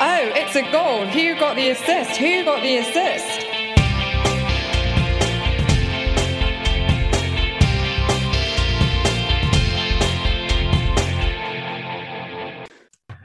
Oh, it's a goal. Who got the assist? Who got the assist?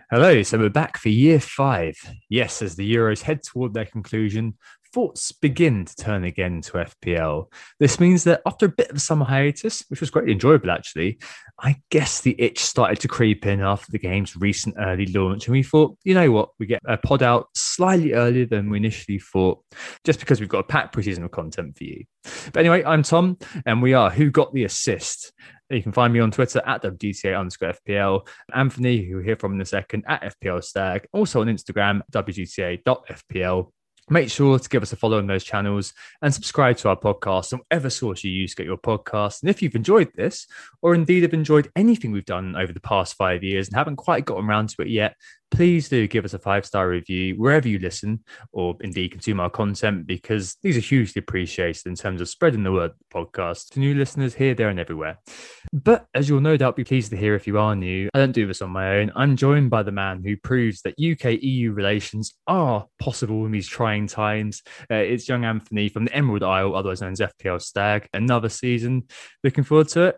Hello, so we're back for year five. Yes, as the Euros head toward their conclusion, thoughts begin to turn again to FPL. This means that after a bit of a summer hiatus, which was greatly enjoyable actually, I guess the itch started to creep in after the game's recent early launch. And we thought, you know what, we get a pod out slightly earlier than we initially thought, just because we've got a packed preseason of content for you. But anyway, I'm Tom, and we are Who Got the Assist? You can find me on Twitter at WGTA underscore FPL. Anthony, who we'll hear from in a second, at FPL Stag. Also on Instagram, WGTA.FPL. Make sure to give us a follow on those channels and subscribe to our podcast on whatever source you use to get your podcast. And if you've enjoyed this, or indeed have enjoyed anything we've done over the past five years and haven't quite gotten around to it yet, please do give us a five star review wherever you listen or indeed consume our content because these are hugely appreciated in terms of spreading the word the podcast to new listeners here, there, and everywhere. But as you'll no doubt be pleased to hear if you are new, I don't do this on my own. I'm joined by the man who proves that UK EU relations are possible in these trying times. Uh, it's young Anthony from the Emerald Isle, otherwise known as FPL Stag. Another season. Looking forward to it.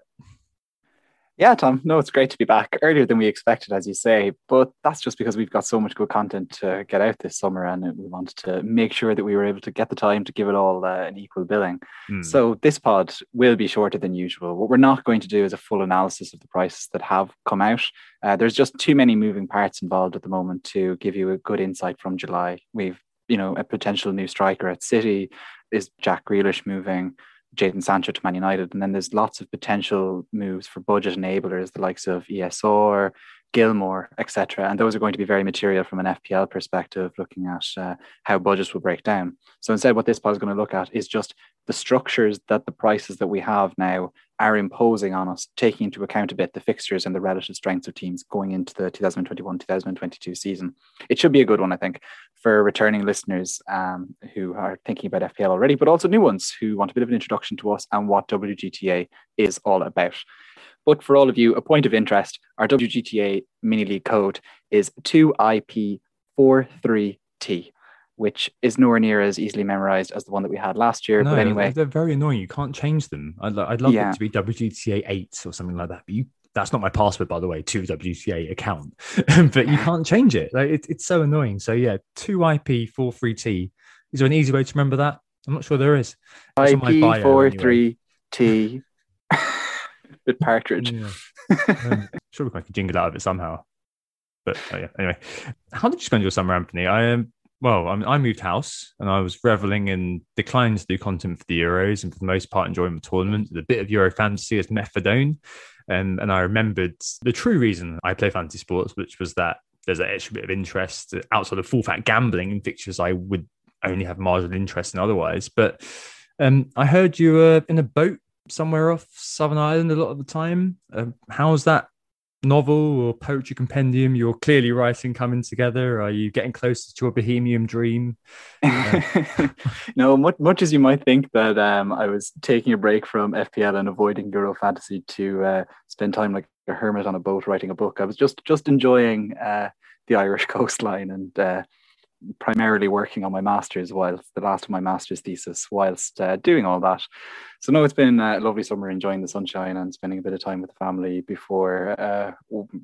Yeah, Tom. No, it's great to be back earlier than we expected, as you say. But that's just because we've got so much good content to get out this summer, and we wanted to make sure that we were able to get the time to give it all uh, an equal billing. Hmm. So this pod will be shorter than usual. What we're not going to do is a full analysis of the prices that have come out. Uh, there's just too many moving parts involved at the moment to give you a good insight from July. We've, you know, a potential new striker at City. Is Jack Grealish moving? Jadon Sancho to Man United. And then there's lots of potential moves for budget enablers, the likes of ESR, Gilmour, etc. And those are going to be very material from an FPL perspective, looking at uh, how budgets will break down. So instead, what this pod is going to look at is just the structures that the prices that we have now are imposing on us, taking into account a bit the fixtures and the relative strengths of teams going into the 2021-2022 season. It should be a good one, I think, for returning listeners um, who are thinking about FPL already, but also new ones who want a bit of an introduction to us and what WGTA is all about. But for all of you, a point of interest, our WGTA mini league code is 2IP43T, which is nowhere near as easily memorized as the one that we had last year. No, but anyway, they're very annoying. You can't change them. I'd, I'd love Yeah. it to be WGTA 8 or something like that. But you, that's not my password, by the way, to WGTA account. but you can't change it. Like it, it's so annoying. So yeah, 2IP43T. Is there an easy way to remember that? I'm not sure there is. It's on my bio anyway. IP43T. Bit partridge. Yeah. um, sure, we can jingle out of it somehow. But oh yeah, anyway, how did you spend your summer, Anthony? I um, well, I, mean, I moved house and I was reveling in declining to do content for the Euros and for the most part enjoying the tournament. The bit of Euro fantasy is methadone, and and I remembered the true reason I play fantasy sports, which was that there's an extra bit of interest outside of full fat gambling in fixtures I would only have marginal interest in otherwise. But um, I heard you were in a boat somewhere off Southern Ireland a lot of the time. Um, how's that novel or poetry compendium you're clearly writing coming together? Are you getting closer to your bohemian dream? no, much, much as you might think that um, I was taking a break from FPL and avoiding Euro fantasy to uh, spend time like a hermit on a boat writing a book. I was just just enjoying uh, the Irish coastline and uh, primarily working on my master's whilst the last of my master's thesis whilst uh, doing all that. So no, it's been a lovely summer enjoying the sunshine and spending a bit of time with the family before uh,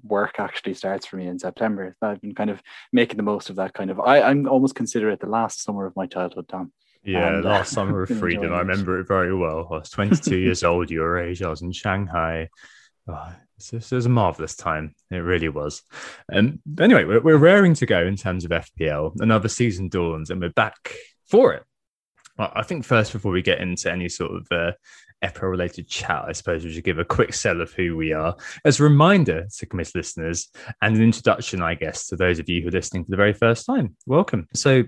work actually starts for me in September. I've been kind of making the most of that kind of. I, I'm almost consider it the last summer of my childhood, Tom. Yeah, And, uh, last summer of freedom. I remember it very well. I was 22 years old, your age. I was in Shanghai. Oh, it was a marvelous time. It really was. Um, anyway, we're, we're raring to go in terms of FPL. Another season dawns, and we're back for it. Well, I think first, before we get into any sort of uh, FPL related chat, I suppose we should give a quick sell of who we are as a reminder to committed listeners and an introduction, I guess, to those of you who are listening for the very first time. Welcome. So,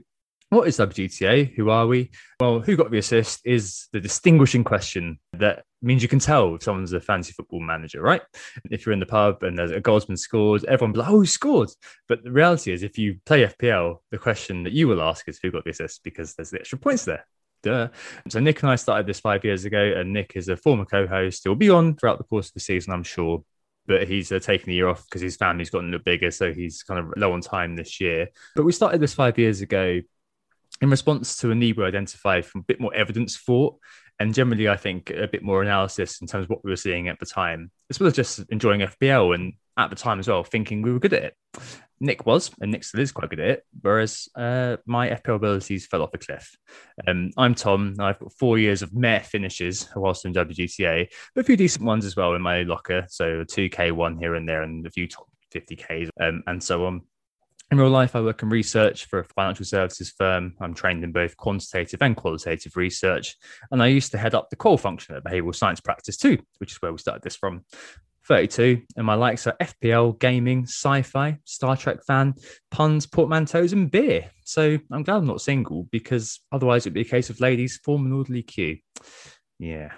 What is WGTA? Who are we? Well, who got the assist is the distinguishing question that means you can tell if someone's a fancy football manager, right? If you're in the pub and there's a goalsman scored, everyone's like, oh, who scored? But the reality is, if you play FPL, the question that you will ask is who got the assist because there's the extra points there. Duh. So Nick and I started this five years ago, and Nick is a former co-host. He'll be on throughout the course of the season, I'm sure but he's uh, taken the year off because his family's gotten a little bigger, so he's kind of low on time this year. But we started this five years ago in response to a need we identified from a bit more evidence for, and generally, I think a bit more analysis in terms of what we were seeing at the time, as well as just enjoying FPL and at the time as well, thinking we were good at it. Nick was, and Nick still is quite good at it, whereas uh, my FPL abilities fell off a cliff. Um, I'm Tom. I've got four years of meh finishes whilst in WGTA, but a few decent ones as well in my locker. So a 2K one here and there, and a few top 50Ks um, and so on. In real life, I work in research for a financial services firm. I'm trained in both quantitative and qualitative research. And I used to head up the core function at behavioral science practice too, which is where we started this from. 32, and my likes are FPL, gaming, sci fi, Star Trek fan, puns, portmanteaus, and beer. So I'm glad I'm not single because otherwise it'd be a case of ladies form an orderly queue. Yeah,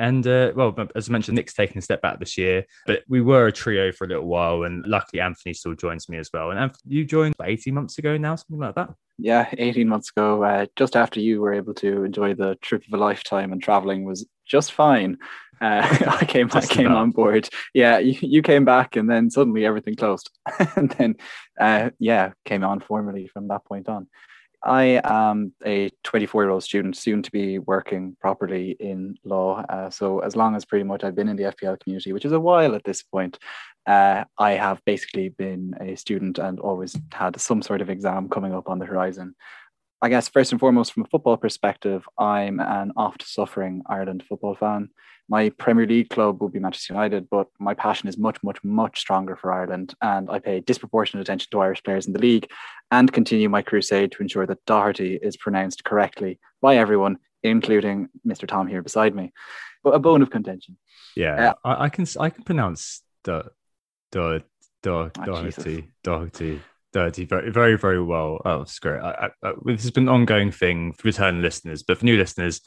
and uh, well, as I mentioned, Nick's taken a step back this year, but we were a trio for a little while. And luckily, Anthony still joins me as well. And Anthony, you joined 18 months ago now, something like that. Yeah, 18 months ago, uh, just after you were able to enjoy the trip of a lifetime and traveling was just fine. Uh, I came, I came about. on board. Yeah, you, you, came back, and then suddenly everything closed, and then uh, yeah, came on formally from that point on. I am a 24 year old student, soon to be working properly in law. Uh, so, as long as pretty much I've been in the FPL community, which is a while at this point, uh, I have basically been a student and always had some sort of exam coming up on the horizon. I guess, first and foremost, from a football perspective, I'm an oft suffering Ireland football fan my Premier League club would be Manchester United, but my passion is much, much, much stronger for Ireland. And I pay disproportionate attention to Irish players in the league and continue my crusade to ensure that Doherty is pronounced correctly by everyone, including Mr. Tom here beside me. But a bone of contention. Yeah, uh, I, I, can I can pronounce the the the Doherty Doherty Doherty very very very well. Oh, it's great. I, I, this has been an ongoing thing for return listeners, but for new listeners,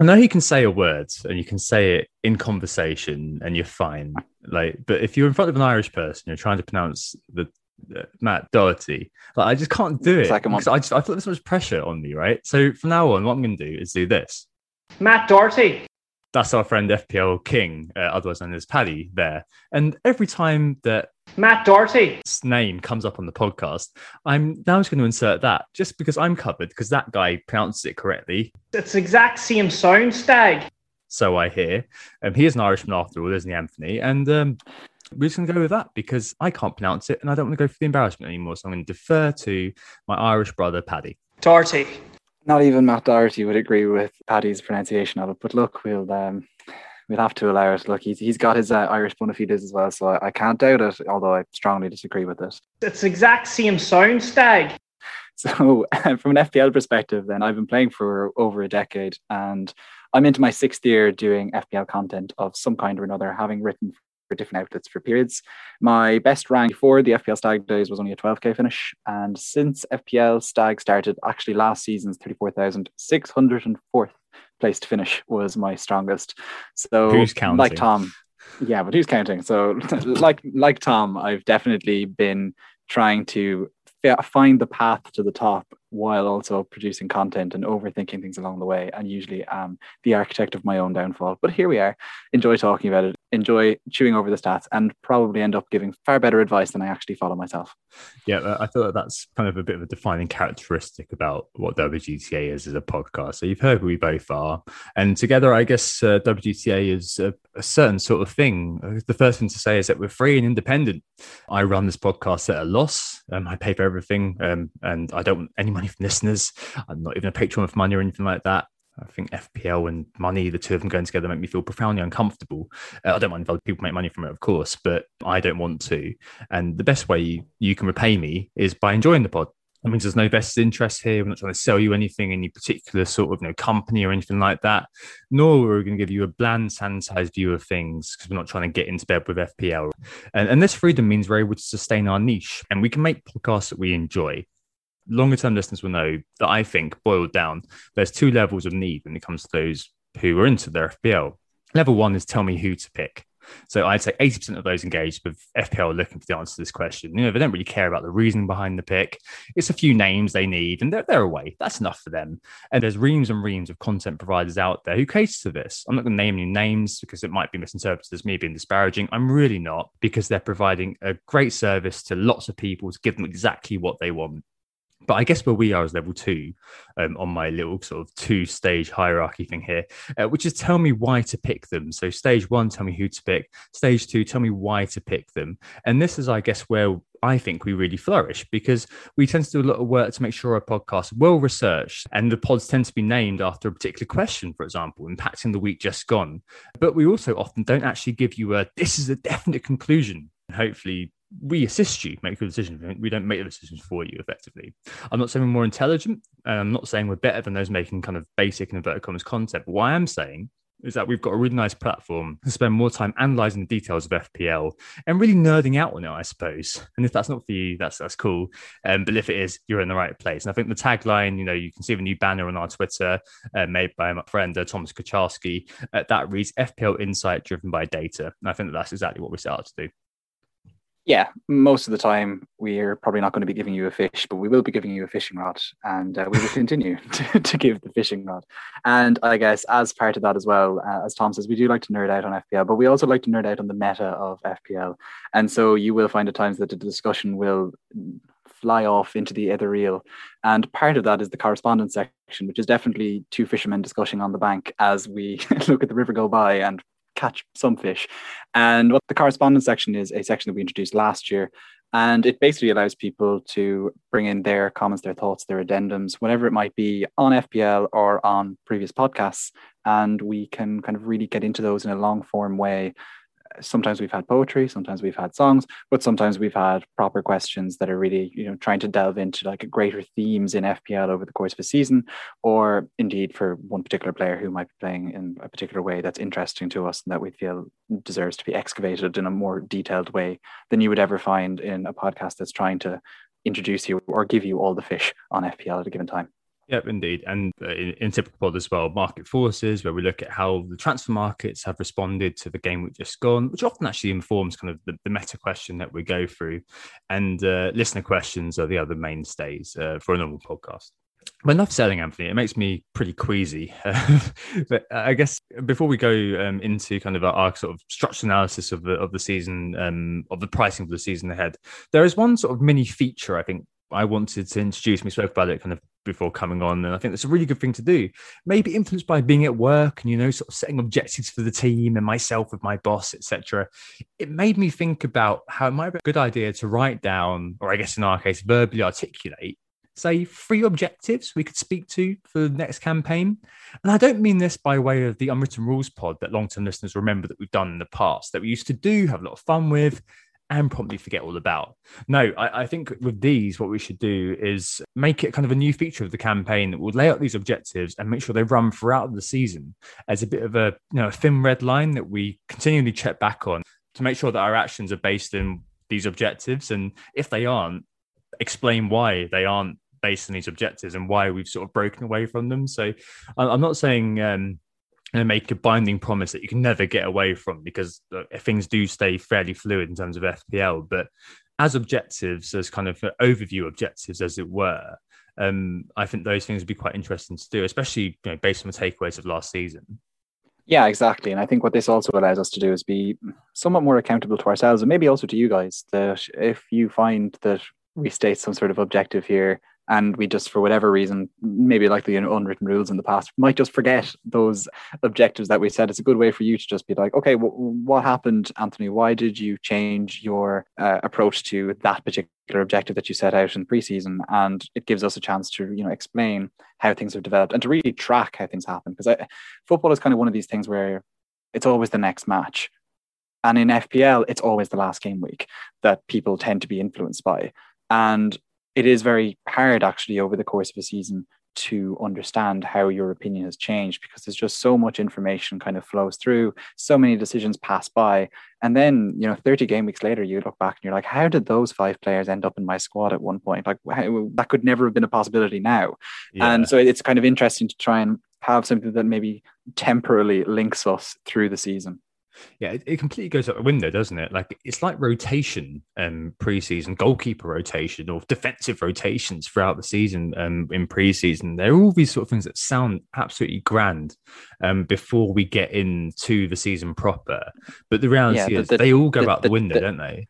I know you can say a word and you can say it in conversation and you're fine. Like, but if you're in front of an Irish person, you're trying to pronounce the uh, Matt Doherty, like I just can't do it. Because I just I feel there's so much pressure on me, right? So from now on, what I'm going to do is do this. Matt Doherty. That's our friend FPL King, uh, otherwise known as Paddy, there. And every time that Matt Doherty's name comes up on the podcast, I'm now just going to insert that just because I'm covered because that guy pronounces it correctly. It's exact same sound, Stag. So I hear. Um, he is an Irishman after all, isn't he, Anthony? And um, we're just going to go with that because I can't pronounce it and I don't want to go for the embarrassment anymore. So I'm going to defer to my Irish brother, Paddy. Doherty. Not even Matt Doherty would agree with Paddy's pronunciation of it. But look, we'll um, we'll have to allow it. Look, he's, he's got his uh, Irish bona fides as well, so I, I, can't doubt it, although I strongly disagree with this. It's exact same sound, Stag. So, from an FPL perspective, then I've been playing for over a decade and I'm into my sixth year doing FPL content of some kind or another, having written for different outlets for periods. My best rank before the FPL Stag days was only a 12k finish. And since FPL Stag started, actually last season's 34,604th place to finish was my strongest. So who's counting? Like Tom, yeah, but who's counting? So like like Tom, I've definitely been trying to find the path to the top while also producing content and overthinking things along the way and usually am the architect of my own downfall but here we are enjoy talking about it enjoy chewing over the stats and probably end up giving far better advice than i actually follow myself. Yeah i feel like that's kind of a bit of a defining characteristic about what wgta is as a podcast. So you've heard who we both are. And together i guess uh, wgta is a, a certain sort of thing. The first thing to say is that we're free and independent. I run this podcast at a loss. Um, i pay for everything. Um, and i don't want anyone money from listeners. I'm not even a patron of money or anything like that. I think FPL and money, the two of them going together, make me feel profoundly uncomfortable. Uh, I don't mind if other people make money from it, of course, but I don't want to. And the best way you, you can repay me is by enjoying the pod. That means there's no vested interest here. We're not trying to sell you anything, any particular sort of you know, company or anything like that. Nor are we're going to give you a bland, sanitized view of things because we're not trying to get into bed with FPL. And, and this freedom means we're able to sustain our niche and we can make podcasts that we enjoy longer term listeners will know that I think boiled down, there's two levels of need when it comes to those who are into their FPL. Level one is tell me who to pick. So I'd say 80% of those engaged with FPL looking for the answer to this question. You know, they don't really care about the reason behind the pick. It's a few names they need and they're, they're away. That's enough for them. And there's reams and reams of content providers out there who cater to this. I'm not going to name any names because it might be misinterpreted as me being disparaging. I'm really not because they're providing a great service to lots of people to give them exactly what they want. But I guess where we are is level two um, on my little sort of two stage hierarchy thing here, uh, which is tell me why to pick them. So, stage one, tell me who to pick. Stage two, tell me why to pick them. And this is, I guess, where I think we really flourish because we tend to do a lot of work to make sure our podcast well researched and the pods tend to be named after a particular question, for example, impacting the week just gone. But we also often don't actually give you a this is a definite conclusion. Hopefully, we assist you make the decision. We don't make the decisions for you effectively. I'm not saying we're more intelligent. I'm not saying we're better than those making kind of basic and inverted commas content. But what I am saying is that we've got a really nice platform to spend more time analyzing the details of FPL and really nerding out on it, I suppose. And if that's not for you, that's that's cool. Um, but if it is, you're in the right place. And I think the tagline, you know, you can see the new banner on our Twitter uh, made by my friend uh, Thomas Kucharski. Uh, that reads FPL insight driven by data. And I think that that's exactly what we set out to do yeah, most of the time we're probably not going to be giving you a fish, but we will be giving you a fishing rod, and uh, we will continue to, to, give the fishing rod. And I guess as part of that as well, uh, as Tom says, we do like to nerd out on FPL, but we also like to nerd out on the meta of FPL. And so you will find at times that the discussion will fly off into the ethereal. And part of that is the correspondence section, which is definitely two fishermen discussing on the bank as we look at the river go by and catch some fish. And what the correspondence section is a section that we introduced last year. And it basically allows people to bring in their comments, their thoughts, their addendums, whatever it might be on FPL or on previous podcasts. And we can kind of really get into those in a long form way sometimes we've had poetry sometimes we've had songs but sometimes we've had proper questions that are really you know trying to delve into like greater themes in fpl over the course of a season or indeed for one particular player who might be playing in a particular way that's interesting to us and that we feel deserves to be excavated in a more detailed way than you would ever find in a podcast that's trying to introduce you or give you all the fish on fpl at a given time Yep, indeed. And uh, in, in, typical pod as well, market forces, where we look at how the transfer markets have responded to the game we've just gone, which often actually informs kind of the, the meta question that we go through. And uh, listener questions are the other mainstays uh, for a normal podcast. But enough selling, Anthony. It makes me pretty queasy. but I guess before we go um, into kind of our, our, sort of structural analysis of the of the season, um, of the pricing for the season ahead, there is one sort of mini feature I think I wanted to introduce. We spoke about it kind of before coming on, and I think that's a really good thing to do. Maybe influenced by being at work and you know, sort of setting objectives for the team and myself with my boss, etc. It made me think about how it might be a good idea to write down, or I guess in our case, verbally articulate, say three objectives we could speak to for the next campaign. And I don't mean this by way of the unwritten rules pod that long-term listeners remember that we've done in the past that we used to do, have a lot of fun with and promptly forget all about. No, I, I, think with these, what we should do is make it kind of a new feature of the campaign that will lay out these objectives and make sure they run throughout the season as a bit of a you know a thin red line that we continually check back on to make sure that our actions are based in these objectives, and if they aren't, explain why they aren't based on these objectives and why we've sort of broken away from them. So I'm not saying. Um, and make a binding promise that you can never get away from because things do stay fairly fluid in terms of FPL. But as objectives, as kind of overview objectives, as it were, um, I think those things would be quite interesting to do, especially you know, based on the takeaways of last season. Yeah, exactly. And I think what this also allows us to do is be somewhat more accountable to ourselves and maybe also to you guys that if you find that we state some sort of objective here and we just for whatever reason maybe like the unwritten rules in the past might just forget those objectives that we set. It's a good way for you to just be like okay w- what happened anthony? Why did you change your uh, approach to that particular objective that you set out in preseason? And it gives us a chance to you know explain how things have developed and to really track how things happen. Because football is kind of one of these things where it's always the next match. And in FPL, it's always the last game week that people tend to be influenced by. And it is very hard actually over the course of a season to understand how your opinion has changed because there's just so much information kind of flows through, so many decisions pass by. And then, you know, 30 game weeks later, you look back and you're like, how did those five players end up in my squad at one point? Like, how, that could never have been a possibility now. Yeah. And so it's kind of interesting to try and have something that maybe temporarily links us through the season. Yeah, it, it, completely goes out the window, doesn't it? Like it's like rotation, um, preseason, goalkeeper rotation, or defensive rotations throughout the season, um, in preseason. There are all these sort of things that sound absolutely grand, um, before we get into the season proper. But the reality yeah, the, is, the, they all go the, out the, window, don't they?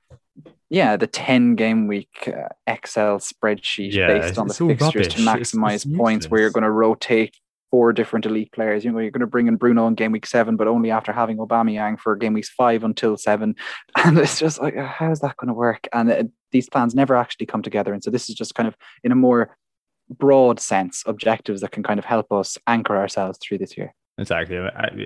Yeah, the ten game week uh, Excel spreadsheet yeah, based on the fixtures rubbish. to maximize it's, it's points, where you're going to rotate four different elite players. You know, you're going to bring in Bruno in game week seven, but only after having Aubameyang for game weeks five until seven. And it's just like, uh, how is that going to work? And it, these plans never actually come together. And so this is just kind of in a more broad sense objectives that can kind of help us anchor ourselves through this year. Exactly.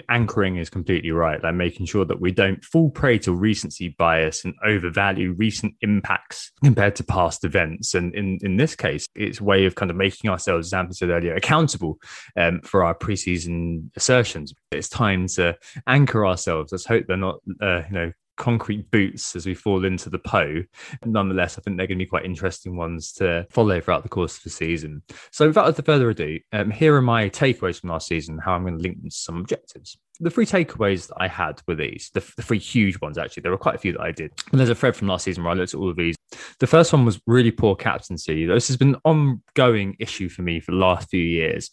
Anchoring is completely right. Like making sure that we don't fall prey to recency bias and overvalue recent impacts compared to past events. And in, in this case, it's a way of kind of making ourselves, as Anthony said earlier, accountable um, for our preseason assertions. It's time to anchor ourselves. Let's hope they're not, uh, you know, concrete boots as we fall into the Po. Nonetheless, I think they're going to be quite interesting ones to follow throughout the course of the season. So, without further ado, um, here are my takeaways from last season, how I'm going to link them to some objectives. The three takeaways that I had were these, the, the three huge ones actually. There were quite a few that I did. And there's a thread from last season where I looked at all of these. The first one was really poor captaincy. This has been an ongoing issue for me for the last few years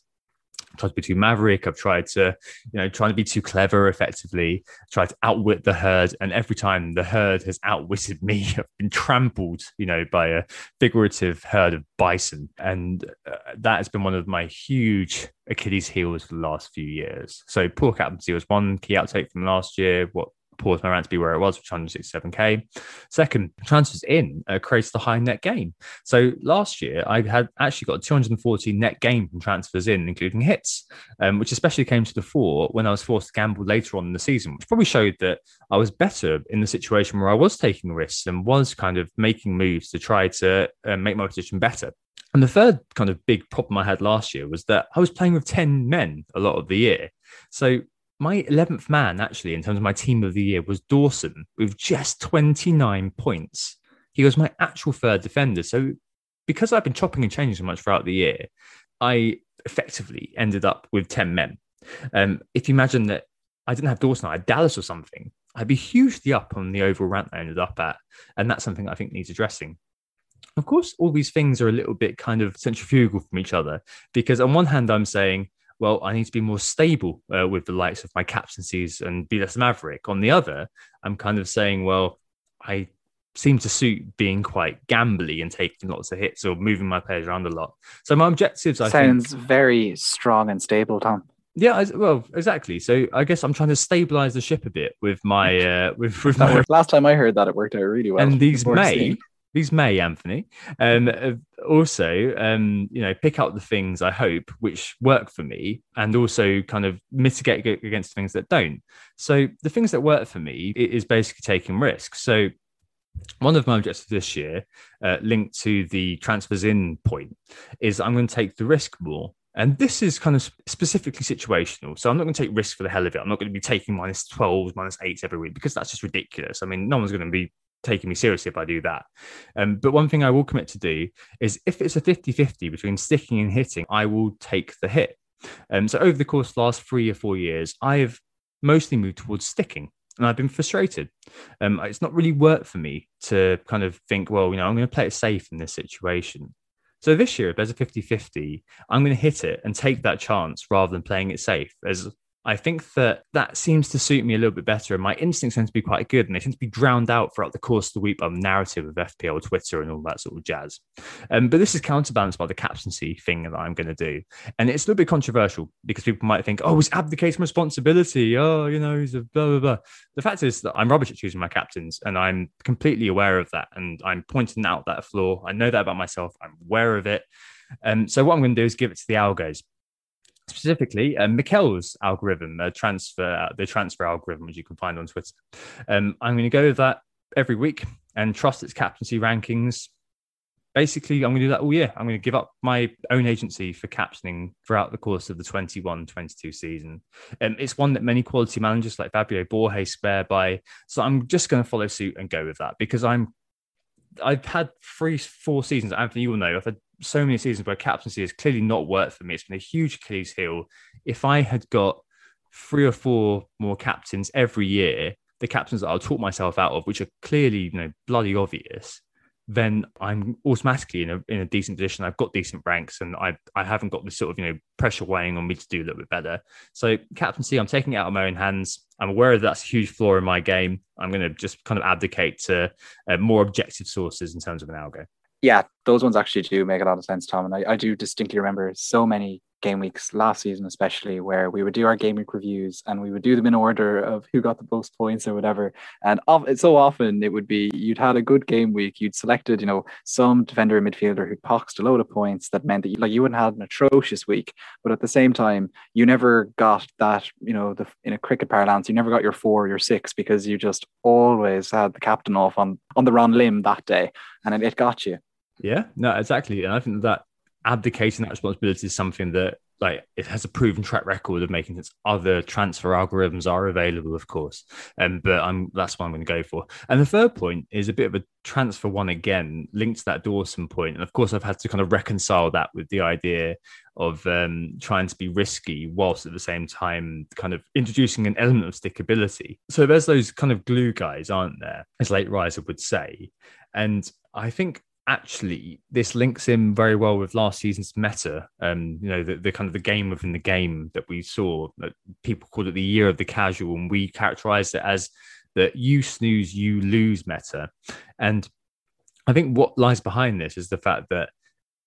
tried to be too maverick. I've tried to, you know, trying to be too clever effectively, tried to outwit the herd. And every time the herd has outwitted me, I've been trampled, you know, by a figurative herd of bison. And uh, that has been one of my huge Achilles heels for the last few years. So poor captaincy was one key outtake from last year. What paused my rant to be where it was, which 167k. Second, transfers in uh, creates the high net gain. So last year, I had actually got 240 net gain from transfers in, including hits, um, which especially came to the fore when I was forced to gamble later on in the season, which probably showed that I was better in the situation where I was taking risks and was kind of making moves to try to uh, make my position better. And the third kind of big problem I had last year was that I was playing with 10 men a lot of the year. So my 11th man, actually, in terms of my team of the year, was Dawson with just 29 points. He was my actual third defender. So, because I've been chopping and changing so much throughout the year, I effectively ended up with 10 men. Um, if you imagine that I didn't have Dawson, I had Dallas or something, I'd be hugely up on the overall rank I ended up at. And that's something I think needs addressing. Of course, all these things are a little bit kind of centrifugal from each other because, on one hand, I'm saying, well, I need to be more stable uh, with the likes of my captaincies and be less maverick. On the other, I'm kind of saying, well, I seem to suit being quite gambly and taking lots of hits or moving my players around a lot. So my objectives, I sounds think, very strong and stable, Tom. Yeah, well, exactly. So I guess I'm trying to stabilize the ship a bit with my uh with, with my... last time I heard that it worked out really well. And these may these may Anthony um, uh, also um, you know pick out the things I hope which work for me and also kind of mitigate against things that don't. So the things that work for me is basically taking risks. So one of my objectives this year, uh, linked to the transfers in point, is I'm going to take the risk more. And this is kind of specifically situational. So I'm not going to take risk for the hell of it. I'm not going to be taking minus 12, minus 8 every week because that's just ridiculous. I mean, no one's going to be taking me seriously if I do that. Um, but one thing I will commit to do is if it's a 50 50 between sticking and hitting, I will take the hit. Um, so over the course of the last three or four years, I've mostly moved towards sticking. And I've been frustrated. Um, it's not really worked for me to kind of think, well, you know, I'm going to play it safe in this situation. So this year, if there's a 50 50, I'm going to hit it and take that chance rather than playing it safe. As I think that that seems to suit me a little bit better. And my instincts tend to be quite good and they tend to be drowned out throughout the course of the week by the narrative of FPL Twitter and all that sort of jazz. Um, but this is counterbalanced by the captaincy thing that I'm going to do. And it's a little bit controversial because people might think, oh, he's abdicating responsibility. Oh, you know, he's a blah, blah, blah. The fact is that I'm rubbish at choosing my captains and I'm completely aware of that. And I'm pointing out that flaw. I know that about myself. I'm aware of it. Um, so what I'm going to do is give it to the algos specifically uh, Mikel's algorithm, uh, transfer the transfer algorithm, which you can find on Twitter. Um, I'm going to go with that every week and trust its captaincy rankings. basically, I'm going to do that all year. I'm going to give up my own agency for captaining throughout the course of the 21 22 season. Um, it's one that many quality managers like Fabio Borges spare by. So I'm just going to follow suit and go with that because I'm. I've had three, four seasons. Anthony, you will know. I've had so many seasons where captaincy has clearly not worked for me. It's been a huge Achilles heel. If I had got three or four more captains every year, the captains that I'll talk myself out of, which are clearly, you know, bloody obvious, then I'm automatically in a in a decent position. I've got decent ranks, and I I haven't got this sort of you know pressure weighing on me to do a little bit better. So captaincy, I'm taking it out of my own hands. I'm aware that that's a huge flaw in my game. I'm going to just kind of abdicate to uh, more objective sources in terms of an algo. Yeah, those ones actually do make a lot of sense, Tom. And I, I do distinctly remember so many game weeks last season, especially where we would do our game week reviews and we would do them in order of who got the most points or whatever. And so often it would be you'd had a good game week, you'd selected, you know, some defender and midfielder who boxed a load of points that meant that you, like you wouldn't have an atrocious week, but at the same time, you never got that, you know, the in a cricket parlance, you never got your four or your six because you just always had the captain off on on the wrong limb that day, and it, it got you. Yeah, no, exactly. And I think that abdicating that responsibility is something that like it has a proven track record of making sense. Other transfer algorithms are available, of course, um, but I'm that's what I'm going to go for. And the third point is a bit of a transfer one again, linked to that Dawson point. And of course, I've had to kind of reconcile that with the idea of um, trying to be risky whilst at the same time kind of introducing an element of stickability. So there's those kind of glue guys, aren't there? As late riser would say, and I think actually this links in very well with last season's meta um you know the, the kind of the game within the game that we saw that people called it the year of the casual and we characterized it as that you snooze you lose meta. And i think what lies behind this is the fact that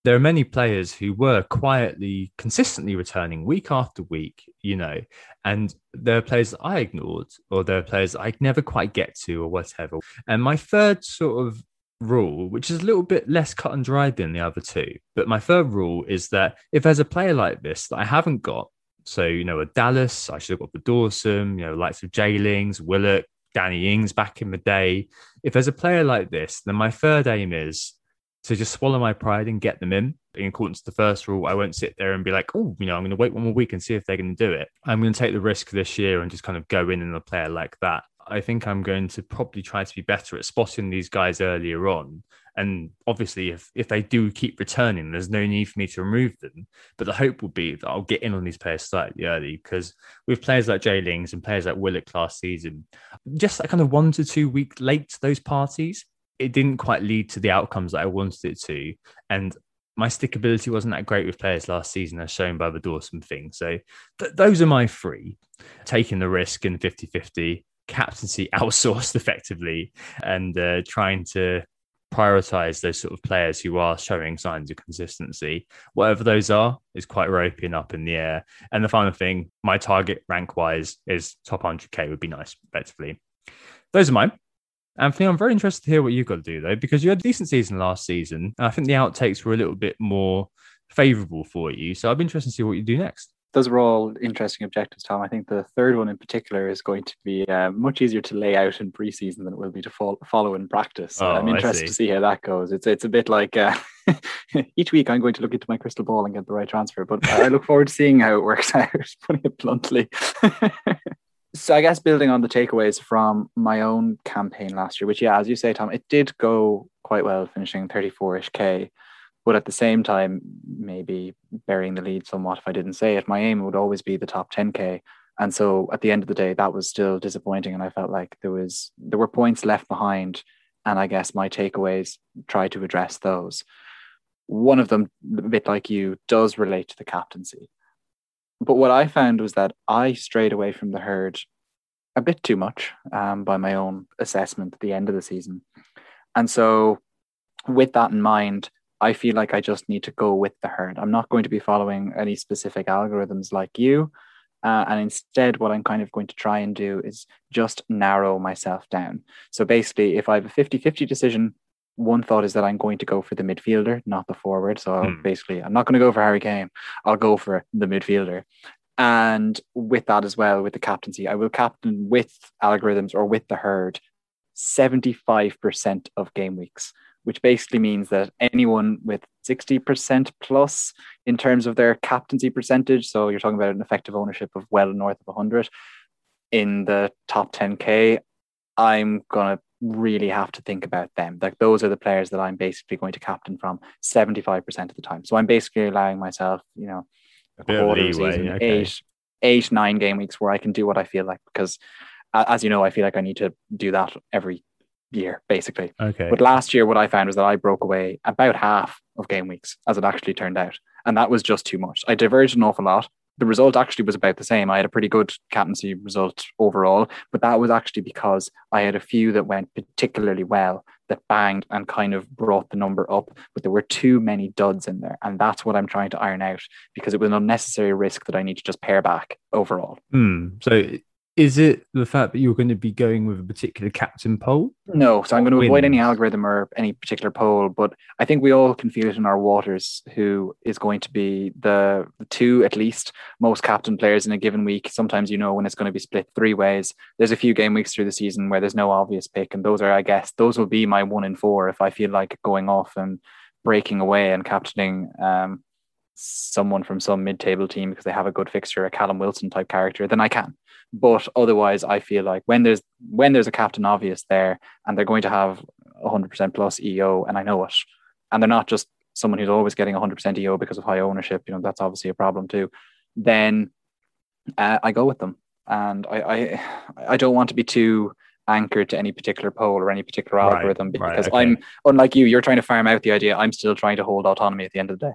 there are many players who were quietly consistently returning week after week you know and there are players that i ignored or there are players i never quite get to or whatever. And my third sort of rule, which is a little bit less cut and dried than the other two. But my third rule is that if there's a player like this that I haven't got, so you know, a Dallas, I should have got the Dawson, you know, likes of Jaylings, Willock, Danny Ings back in the day. If there's a player like this, then my third aim is to just swallow my pride and get them in. In accordance to the first rule, I won't sit there and be like, oh, you know, I'm going to wait one more week and see if they're going to do it. I'm going to take the risk this year and just kind of go in on a player like that. I think I'm going to probably try to be better at spotting these guys earlier on. And obviously, if, if they do keep returning, there's no need for me to remove them. But the hope will be that I'll get in on these players slightly early because with players like Jaylings and players like Willock last season, just that kind of one to two week late to those parties, it didn't quite lead to the outcomes that I wanted it to. And my stickability wasn't that great with players last season, as shown by the Dawson thing. So th- those are my three taking the risk in 50 50, captaincy outsourced effectively and uh, trying to prioritize those sort of players who are showing signs of consistency. Whatever those are, is quite ropey and up in the air. And the final thing, my target rank wise is top 100k would be nice, effectively. Those are mine. Anthony, I'm very interested to hear what you've got to do though, because you had a decent season last season. I think the outtakes were a little bit more favorable for you. So I'd be interested to see what you do next those are all interesting objectives, Tom. I think the third one in particular is going to be uh, much easier to lay out in preseason than it will be to fo- follow in practice. Oh, I'm interested to see how that goes. It's it's a bit like uh, each week I'm going to look into my crystal ball and get the right transfer, but I look forward to seeing how it works out. Putting it bluntly. so I guess building on the takeaways from my own campaign last year, which yeah, as you say, Tom, it did go quite well, finishing 34ish k. But at the same time, maybe burying the lead somewhat if I didn't say it, my aim would always be the top 10K. And so at the end of the day, that was still disappointing. And I felt like there was there were points left behind. And I guess my takeaways try to address those. One of them, a bit like you, does relate to the captaincy. But what I found was that I strayed away from the herd a bit too much um, by my own assessment at the end of the season. And so, with that in mind, I feel like I just need to go with the herd. I'm not going to be following any specific algorithms like you. Uh, and instead, what I'm kind of going to try and do is just narrow myself down. So basically, if I have a 50 50 decision, one thought is that I'm going to go for the midfielder, not the forward. So hmm. basically, I'm not going to go for Harry Kane. I'll go for the midfielder. And with that as well, with the captaincy, I will captain with algorithms or with the herd 75% of game weeks which basically means that anyone with 60% plus in terms of their captaincy percentage, so you're talking about an effective ownership of well north of 100 in the top 10K, I'm going to really have to think about them. Like those are the players that I'm basically going to captain from 75% of the time. So I'm basically allowing myself, you know, a, a quarter leeway, season, okay. eight, eight, nine game weeks where I can do what I feel like because as you know, I feel like I need to do that every year, basically. Okay. But last year, what I found was that I broke away about half of game weeks as it actually turned out. And that was just too much. I diverged an awful lot. The result actually was about the same. I had a pretty good captaincy result overall, but that was actually because I had a few that went particularly well that banged and kind of brought the number up, but there were too many duds in there. And that's what I'm trying to iron out because it was an unnecessary risk that I need to just pare back overall. Hmm. So is it the fact that you're going to be going with a particular captain poll? No, so I'm going to avoid any algorithm or any particular poll, but I think we all can feel it in our waters who is going to be the, the two at least most captain players in a given week. Sometimes you know when it's going to be split three ways. There's a few game weeks through the season where there's no obvious pick, and those are, I guess, those will be my one in four if I feel like going off and breaking away and captaining um, someone from some mid-table team because they have a good fixture, a Callum Wilson type character, then I can. But otherwise, I feel like when there's when there's a captain obvious there, and they're going to have 100% plus EO, and I know it, and they're not just someone who's always getting 100% EO because of high ownership. You know that's obviously a problem too. Then uh, I go with them, and I, I I don't want to be too anchored to any particular poll or any particular algorithm right, because right, okay. I'm unlike you. You're trying to farm out the idea. I'm still trying to hold autonomy at the end of the day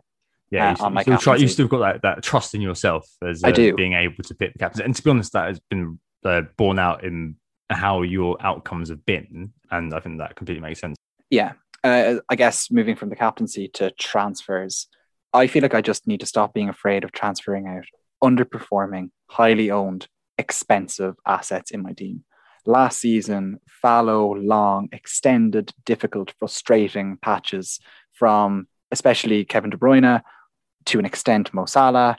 yeah, uh, you, still try, you still got that, that trust in yourself as uh, I do. being able to pick the captains. And to be honest, that has been uh, borne out in how your outcomes have been. And I think that completely makes sense. Yeah. Uh, I guess moving from the captaincy to transfers, I feel like I just need to stop being afraid of transferring out underperforming, highly owned, expensive assets in my team. Last season, fallow, long, extended, difficult, frustrating patches from especially Kevin De Bruyne, to an extent Mo Salah,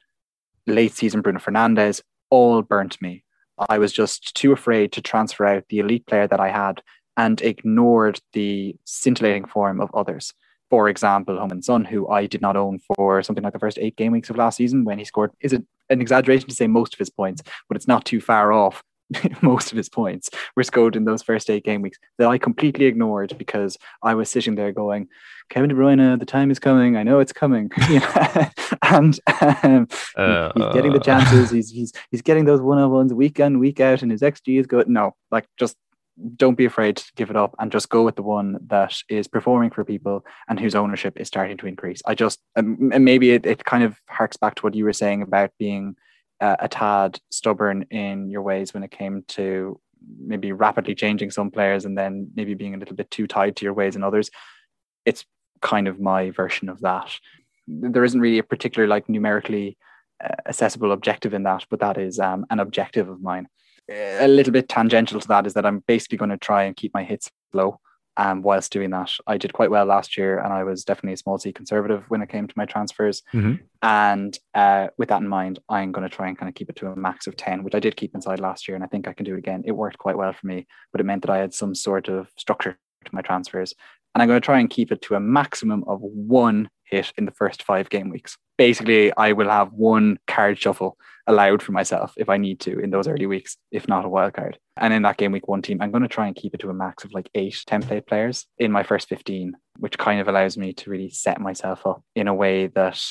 late season Bruno Fernandes, all burnt me. I was just too afraid to transfer out the elite player that I had and ignored the scintillating form of others. For example, Heung-min Son, who I did not own for something like the first eight game weeks of last season when he scored. Is it an exaggeration to say most of his points, but it's not too far off most of his points were scored in those first eight game weeks that I completely ignored because I was sitting there going, Kevin De Bruyne, the time is coming. I know it's coming. and um, uh, he's getting the chances. He's, he's, he's getting those one on ones week in, week out, and his XG is good. No, like just don't be afraid to give it up and just go with the one that is performing for people and whose ownership is starting to increase. I just, um, maybe it, it kind of harks back to what you were saying about being uh, a tad stubborn in your ways when it came to maybe rapidly changing some players and then maybe being a little bit too tied to your ways in others. It's kind of my version of that. There isn't really a particular like numerically uh, accessible objective in that, but that is um, an objective of mine. A little bit tangential to that is that I'm basically going to try and keep my hits low um, whilst doing that. I did quite well last year, and I was definitely a small C conservative when it came to my transfers. Mm-hmm. And uh, with that in mind, I'm going to try and kind of keep it to a max of 10, which I did keep inside last year, and I think I can do it again. It worked quite well for me, but it meant that I had some sort of structure to my transfers. And I'm going to try and keep it to a maximum of one in the first five game weeks. Basically, I will have one card shuffle allowed for myself if I need to in those early weeks, if not a wild card. And in that game week one team, I'm going to try and keep it to a max of like eight template players in my first 15, which kind of allows me to really set myself up in a way that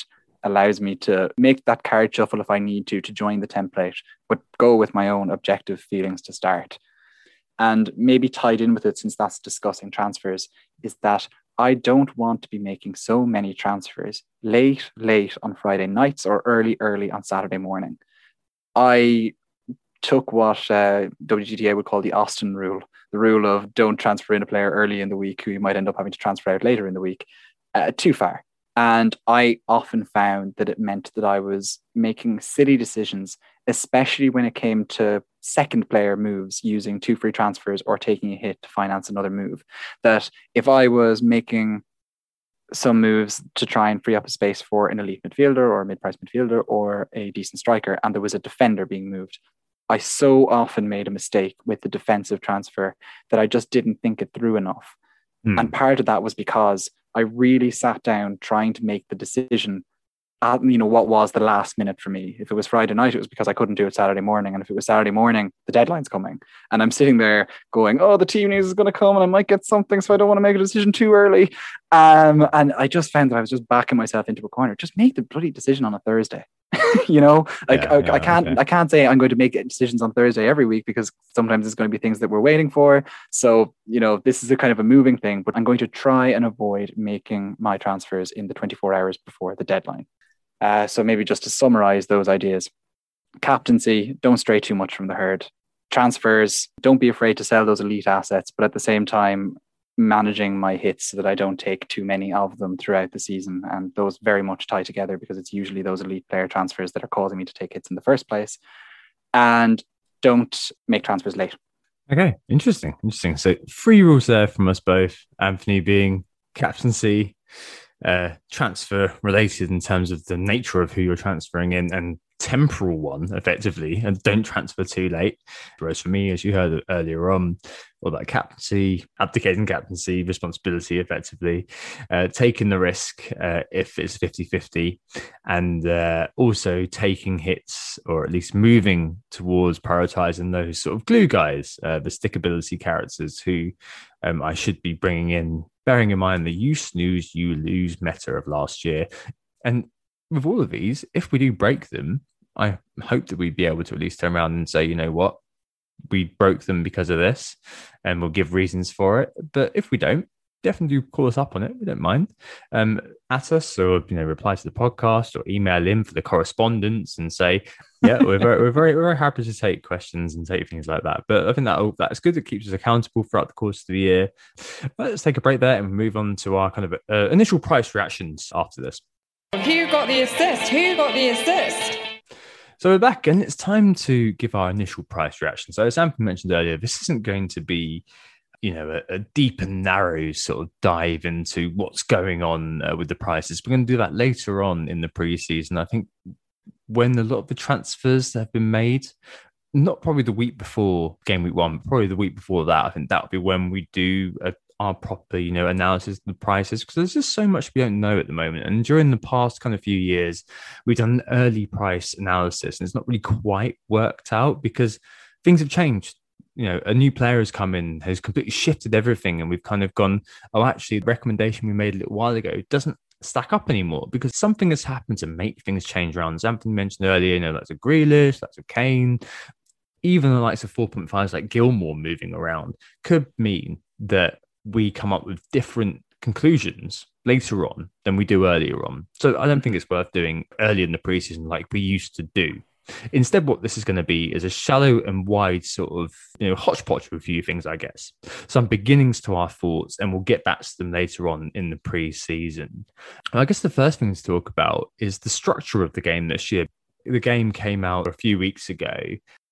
allows me to make that card shuffle if I need to to join the template, but go with my own objective feelings to start. And maybe tied in with it, since that's discussing transfers, is that I don't want to be making so many transfers late, late on Friday nights or early, early on Saturday morning. I took what uh, WGTA would call the Austin rule, the rule of don't transfer in a player early in the week who you might end up having to transfer out later in the week, uh, too far. And I often found that it meant that I was making silly decisions, especially when it came to second player moves using two free transfers or taking a hit to finance another move. That if I was making some moves to try and free up a space for an elite midfielder or a mid-price midfielder or a decent striker, and there was a defender being moved, I so often made a mistake with the defensive transfer that I just didn't think it through enough. Hmm. And part of that was because I really sat down trying to make the decision at, you know, what was the last minute for me. If it was Friday night, it was because I couldn't do it Saturday morning. And if it was Saturday morning, the deadline's coming. And I'm sitting there going, oh, the team news is going to come and I might get something. So I don't want to make a decision too early. Um, and I just found that I was just backing myself into a corner. Just make the bloody decision on a Thursday. you know, like Yeah, I, yeah, I can't, okay. I can't say I'm going to make decisions on Thursday every week because sometimes it's going to be things that we're waiting for. So, you know, this is a kind of a moving thing, but I'm going to try and avoid making my transfers in the 24 hours before the deadline. Uh, so maybe just to summarize those ideas captaincy, don't stray too much from the herd. Transfers, don't be afraid to sell those elite assets, but at the same time, managing my hits so that I don't take too many of them throughout the season. And those very much tie together because it's usually those elite player transfers that are causing me to take hits in the first place. And don't make transfers late. Okay, interesting, interesting. So three rules there from us both. Anthony being captaincy, uh, transfer related in terms of the nature of who you're transferring in, and temporal one effectively, and don't transfer too late. Whereas for me, as you heard earlier on, all about captaincy, abdicating captaincy, responsibility effectively, uh, taking the risk uh, if it's 50 50, and uh, also taking hits or at least moving towards prioritizing those sort of glue guys, uh, the stickability characters who um, I should be bringing in, bearing in mind the you snooze, you lose meta of last year. And with all of these, if we do break them, I hope that we'd be able to at least turn around and say, you know what, we broke them because of this, and we'll give reasons for it. But if we don't, definitely do call us up on it. We don't mind. Um, at us or you know, reply to the podcast or email in for the correspondence and say, yeah, we're very, we're very, we're very happy to take questions and take things like that. But I think that that's good. It keeps us accountable throughout the course of the year. Let's take a break there and move on to our kind of uh, initial price reactions after this. Who got the assist? Who got the assist? So we're back, and it's time to give our initial price reaction. So as Anthony mentioned earlier, this isn't going to be, you know, a, a deep and narrow sort of dive into what's going on uh, with the prices. We're going to do that later on in the preseason. I think when a lot of the transfers have been made, not probably the week before game week one, probably the week before that. I think that would be when we do a, our proper, you know, analysis of the prices because there's just so much we don't know at the moment. And during the past kind of few years, we've done an early price analysis, and it's not really quite worked out because things have changed. You know, a new player has come in, has completely shifted everything, and we've kind of gone, oh, actually, the recommendation we made a little while ago doesn't stack up anymore because something has happened to make things change around. As Anthony mentioned earlier, you know, that's a Grealish, that's a Kane, even the likes of 4.5s like Gilmour moving around could mean that we come up with different conclusions later on than we do earlier on. So I don't think it's worth doing early in the preseason like we used to do. Instead, what this is going to be is a shallow and wide sort of you know hodgepodge of a few things, I guess. Some beginnings to our thoughts, and we'll get back to them later on in the preseason. I guess the first thing to talk about is the structure of the game this year. The game came out a few weeks ago,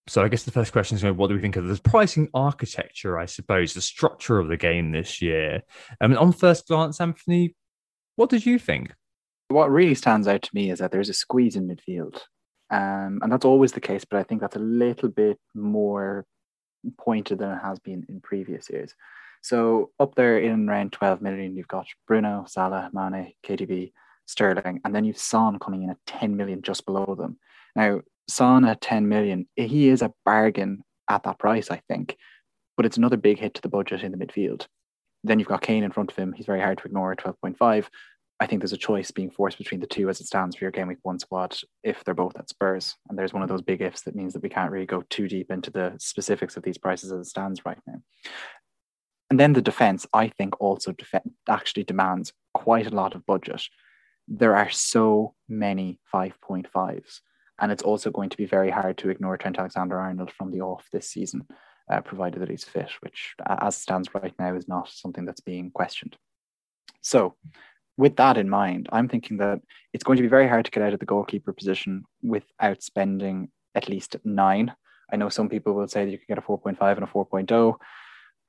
so I guess the first question is, what do we think of the pricing architecture? I suppose the structure of the game this year. I mean, on first glance, Anthony, what did you think? What really stands out to me is that there's a squeeze in midfield. Um, and that's always the case, but I think that's a little bit more pointed than it has been in previous years. So up there in around 12 million, you've got Bruno, Salah, Mane, KDB, Sterling, and then you've Son coming in at 10 million just below them. Now, Son at 10 million, he is a bargain at that price, I think, but it's another big hit to the budget in the midfield. Then you've got Kane in front of him. He's very hard to ignore at 12.5. I think there's a choice being forced between the two as it stands for your game week one squad if they're both at Spurs. And there's one of those big ifs that means that we can't really go too deep into the specifics of these prices as it stands right now. And then the defense, I think, also def- actually demands quite a lot of budget. There are so many 5.5s. And it's also going to be very hard to ignore Trent Alexander Arnold from the off this season, uh, provided that he's fit, which, as it stands right now, is not something that's being questioned. So, with that in mind, I'm thinking that it's going to be very hard to get out of the goalkeeper position without spending at least nine. I know some people will say that you can get a 4.5 and a 4.0.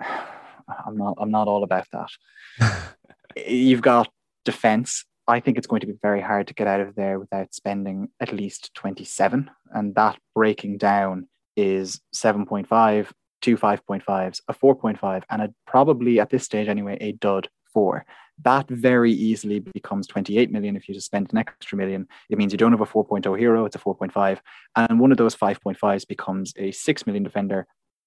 I'm not I'm not all about that. You've got defense. I think it's going to be very hard to get out of there without spending at least 27. And that breaking down is 7.5, two 5.5s, a 4.5, and a probably at this stage anyway, a dud four. That very easily becomes 28 million if you just spend an extra million. It means you don't have a 4.0 hero, it's a 4.5. And one of those 5.5s becomes a 6 million defender,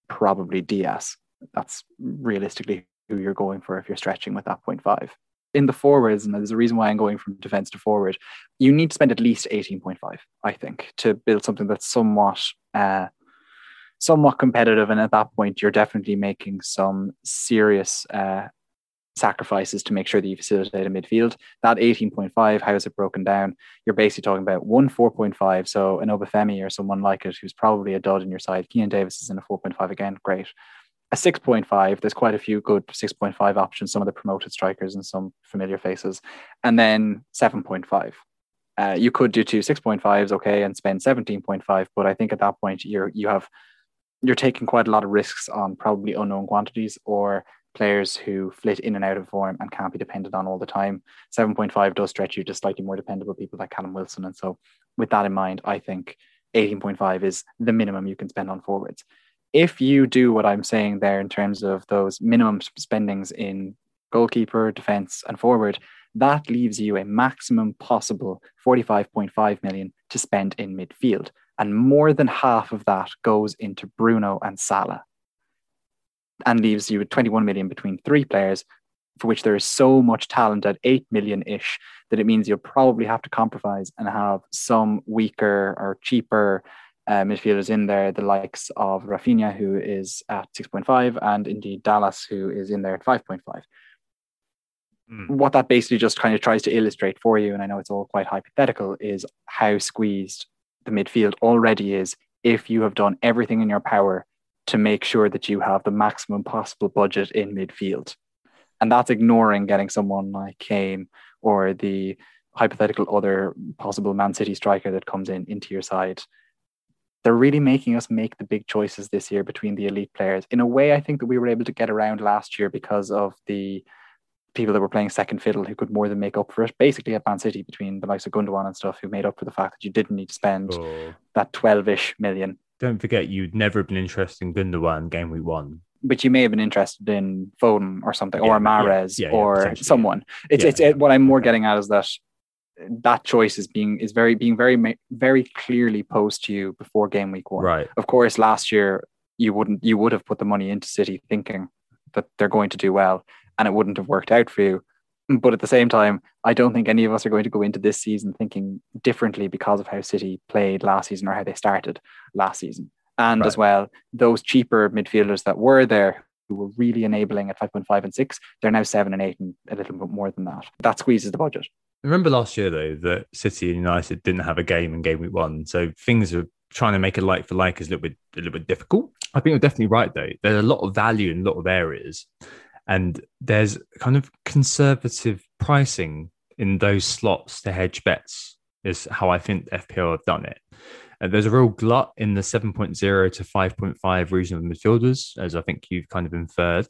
probably Diaz. That's realistically who you're going for if you're stretching with that 0.5 in the forwards, and there's a reason why I'm going from defense to forward, you need to spend at least 18.5, I think, to build something that's somewhat uh, somewhat competitive. And at that point, you're definitely making some serious uh, sacrifices to make sure that you facilitate a midfield. That 18.5, how is it broken down? You're basically talking about one 4.5. So an Obafemi or someone like it who's probably a dud in your side. Keinan Davis is in a 4.5 again, great a 6.5 there's quite a few good 6.5 options some of the promoted strikers and some familiar faces and then 7.5 uh, you could do two 6.5s okay and spend 17.5 but i think at that point you're you have you're taking quite a lot of risks on probably unknown quantities or players who flit in and out of form and can't be depended on all the time. 7.5 does stretch you to slightly more dependable people like Callum Wilson and so with that in mind i think 18.5 is the minimum you can spend on forwards if you do what I'm saying there in terms of those minimum spendings in goalkeeper, defense, and forward, that leaves you a maximum possible 45.5 million to spend in midfield. And more than half of that goes into Bruno and Salah and leaves you with 21 million between three players for which there is so much talent at 8 million ish that it means you'll probably have to compromise and have some weaker or cheaper uh, midfielders in there, the likes of Raphinha, who is at 6.5, and indeed Dallas, who is in there at 5.5. Mm. What that basically just kind of tries to illustrate for you, and I know it's all quite hypothetical, is how squeezed the midfield already is if you have done everything in your power to make sure that you have the maximum possible budget in midfield. And that's ignoring getting someone like Kane or the hypothetical other possible Man City striker that comes in into your side they're really making us make the big choices this year between the elite players in a way I think that we were able to get around last year because of the people that were playing second fiddle who could more than make up for it. Basically at Man City between the likes of Gundogan and stuff who made up for the fact that you didn't need to spend oh. that 12-ish million. Don't forget you'd never been interested in Gundogan game week one. But you may have been interested in Foden or something, yeah, or Mahrez, yeah, yeah, or someone. It's it's it, what I'm more getting at is that that choice is being is very being very very clearly posed to you before game week one. Right. Of course, last year you wouldn't you would have put the money into City thinking that they're going to do well, and it wouldn't have worked out for you. But at the same time, I don't think any of us are going to go into this season thinking differently because of how City played last season or how they started last season. And right. as well, those cheaper midfielders that were there who were really enabling at 5.5 and 6, they're now 7 and 8 and a little bit more than that. That squeezes the budget. Remember last year though that City and United didn't have a game in game week one, so things are trying to make a like for like is a little bit a little bit difficult. I think you're definitely right though. There's a lot of value in a lot of areas, and there's kind of conservative pricing in those slots to hedge bets. Is how I think FPL have done it. And there's a real glut in the 7.0 to 5.5 region of midfielders, as I think you've kind of inferred,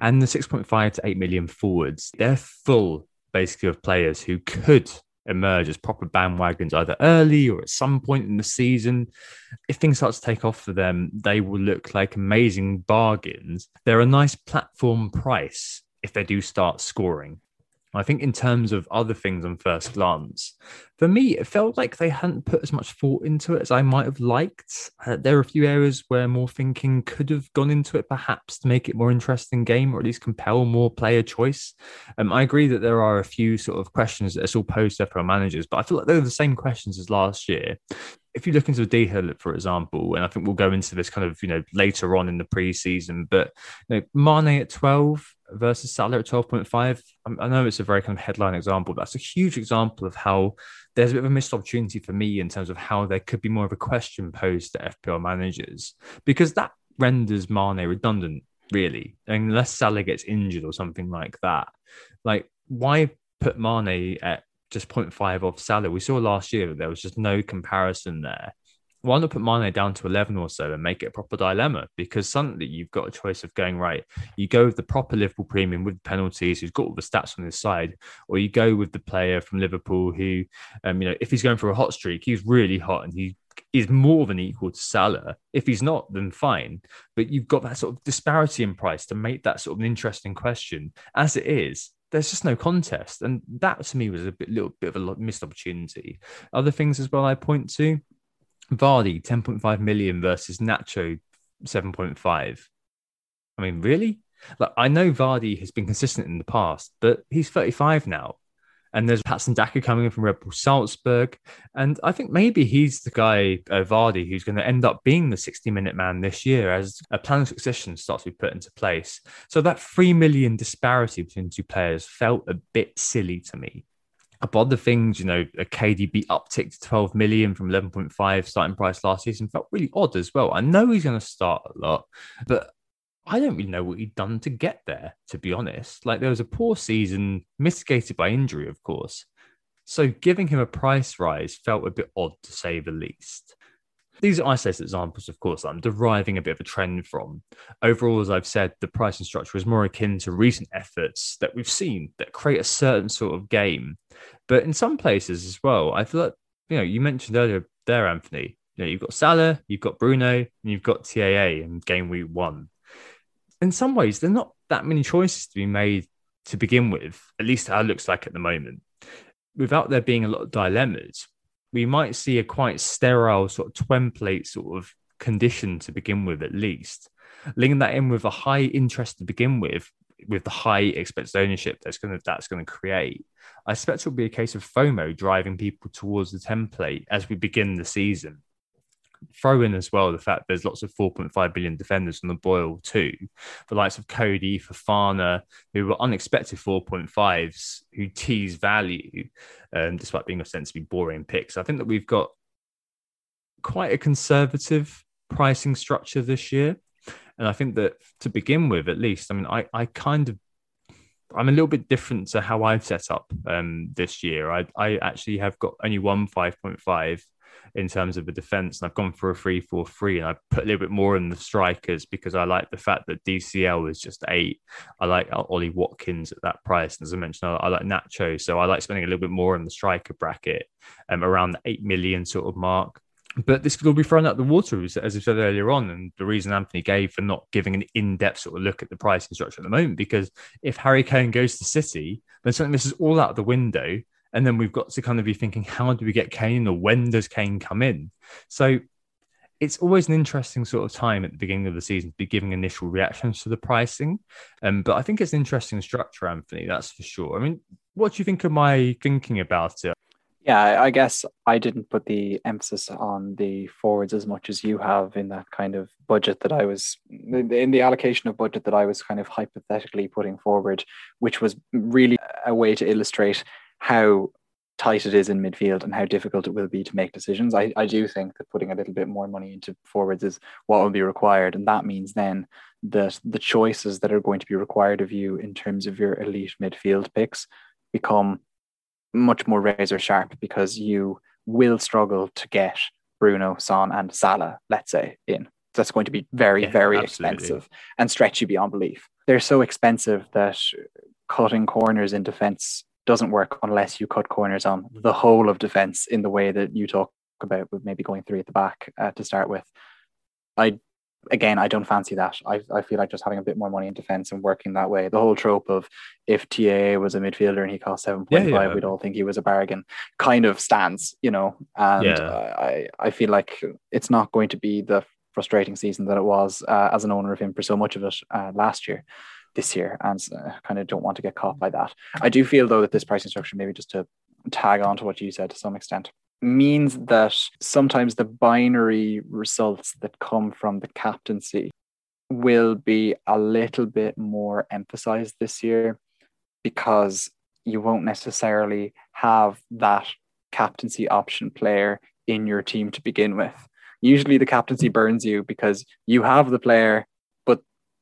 and the 6.5 to 8 million forwards. They're full basically of players who could emerge as proper bandwagons either early or at some point in the season. If things start to take off for them, they will look like amazing bargains. They're a nice platform price if they do start scoring. I think in terms of other things on first glance, for me, it felt like they hadn't put as much thought into it as I might have liked. Uh, there are a few areas where more thinking could have gone into it, perhaps to make it more interesting game or at least compel more player choice. Um, I agree that there are a few sort of questions that are still posed to FPL managers, but I feel like they're the same questions as last year if you look into D Hill, for example, and I think we'll go into this kind of you know later on in the preseason, but you know, Mane at twelve versus Salah at twelve point five. I know it's a very kind of headline example, but that's a huge example of how there's a bit of a missed opportunity for me in terms of how there could be more of a question posed to FPL managers because that renders Mane redundant, really, unless Salah gets injured or something like that. Like, why put Mane at just 0.5 off Salah. We saw last year that there was just no comparison there. Why not put Mane down to 11 or so and make it a proper dilemma? Because suddenly you've got a choice of going right. You go with the proper Liverpool premium with penalties, who's got all the stats on his side, or you go with the player from Liverpool who, um, you know, if he's going for a hot streak, he's really hot and he is more than equal to Salah. If he's not, then fine. But you've got that sort of disparity in price to make that sort of an interesting question. As it is, there's just no contest, and that to me was a bit, little bit of a missed opportunity. Other things as well I point to: Vardy 10.5 million versus Nacho 7.5. I mean, really? Like I know Vardy has been consistent in the past, but he's 35 now. And there's Patson Daka coming in from Red Bull Salzburg. And I think maybe he's the guy, uh, Vardy, who's going to end up being the 60 minute man this year as a plan of succession starts to be put into place. So that 3 million disparity between two players felt a bit silly to me. Above the things, you know, a KDB uptick to 12 million from 11.5 starting price last season felt really odd as well. I know he's going to start a lot, but I don't really know what he'd done to get there, to be honest. Like there was a poor season, mitigated by injury, of course. So giving him a price rise felt a bit odd to say the least. These are isolated examples, of course, I'm deriving a bit of a trend from. Overall, as I've said, the pricing structure is more akin to recent efforts that we've seen that create a certain sort of game. But in some places as well, I feel like, you know, you mentioned earlier there, Anthony, you know, you've got Salah, you've got Bruno, and you've got TAA in game week one in some ways, there are not that many choices to be made to begin with, at least how it looks like at the moment. Without there being a lot of dilemmas, we might see a quite sterile sort of template sort of condition to begin with, at least. Linking that in with a high interest to begin with, with the high expected ownership that's going to that's going to create. I expect it will be a case of FOMO driving people towards the template as we begin the season throw in as well the fact there's lots of 4.5 billion defenders on the boil too. The likes of Coady, Fofana, who were unexpected 4.5s, who tease value, um, despite being ostensibly boring picks. I think that we've got quite a conservative pricing structure this year. And I think that to begin with, at least, I mean, I, I kind of I'm a little bit different to how I've set up um, this year. I, I actually have got only one 5.5 in terms of the defense. And I've gone for a 3 4 3 and I put a little bit more in the strikers because I like the fact that DCL is just eight. I like Ollie Watkins at that price. And as I mentioned, I, I like Nacho. So I like spending a little bit more in the striker bracket um, around the 8 million sort of mark but this could all be thrown out the water, as, as I said earlier on. And the reason Anthony gave for not giving an in depth sort of look at the pricing structure at the moment, because if Harry Kane goes to City, then something this is all out of the window. And then we've got to kind of be thinking, how do we get Kane or when does Kane come in? So it's always an interesting sort of time at the beginning of the season to be giving initial reactions to the pricing. Um, but I think it's an interesting structure, Anthony, that's for sure. I mean, what do you think of my thinking about it? Yeah, I guess I didn't put the emphasis on the forwards as much as you have in that kind of budget that I was in the allocation of budget that I was kind of hypothetically putting forward, which was really a way to illustrate how tight it is in midfield and how difficult it will be to make decisions. I, I do think that putting a little bit more money into forwards is what will be required. And that means then that the choices that are going to be required of you in terms of your elite midfield picks become much more razor sharp because you will struggle to get Bruno, Son, and Salah, let's say, in. That's going to be very, yeah, very absolutely. expensive and stretch you beyond belief. They're so expensive that cutting corners in defense doesn't work unless you cut corners on the whole of defense in the way that you talk about with maybe going three at the back uh, to start with. I again, I don't fancy that. I, I feel like just having a bit more money in defense and working that way. The whole trope of if TAA was a midfielder and he cost 7.5, yeah, yeah. we'd all think he was a bargain kind of stands, you know. And yeah. I, I feel like it's not going to be the frustrating season that it was uh, as an owner of him for so much of it uh, last year this year and uh, kind of don't want to get caught by that. I do feel though that this pricing structure, maybe just to tag on to what you said to some extent, means that sometimes the binary results that come from the captaincy will be a little bit more emphasized this year because you won't necessarily have that captaincy option player in your team to begin with. Usually the captaincy burns you because you have the player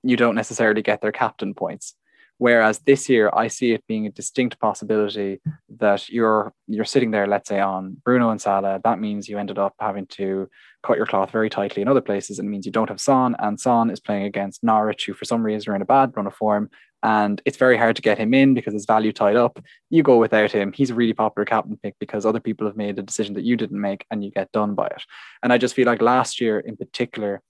you don't necessarily get their captain points. Whereas this year, I see it being a distinct possibility that you're you're sitting there, let's say, on Bruno and Salah. That means you ended up having to cut your cloth very tightly in other places. And it means you don't have Son, and Son is playing against Norwich, who for some reason are in a bad run of form, and it's very hard to get him in because his value tied up. You go without him. He's a really popular captain pick because other people have made a decision that you didn't make and you get done by it. And I just feel like last year in particular,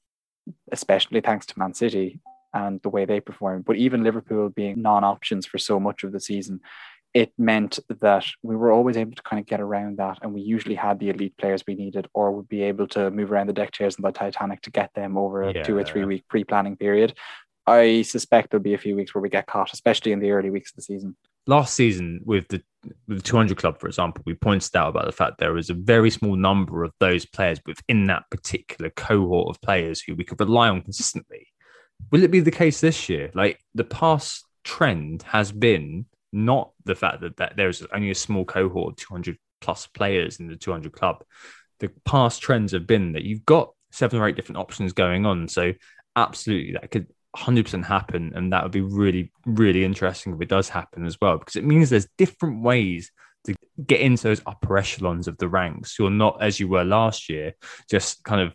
especially thanks to Man City and the way they performed, but even Liverpool being non options for so much of the season, it meant that we were always able to kind of get around that. And we usually had the elite players we needed, or would be able to move around the deck chairs and the Titanic to get them over a yeah. two or three week pre planning period. I suspect there'll be a few weeks where we get caught, especially in the early weeks of the season. Last season, with the with the 200 club, for example, we pointed out about the fact there was a very small number of those players within that particular cohort of players who we could rely on consistently. Will it be the case this year? Like the past trend has been not the fact that, that there's only a small cohort, 200 plus players in the 200 club. The past trends have been that you've got seven or eight different options going on. So, absolutely, that could 100% happen. And that would be really, really interesting if it does happen as well, because it means there's different ways to get into those upper echelons of the ranks. You're not, as you were last year, just kind of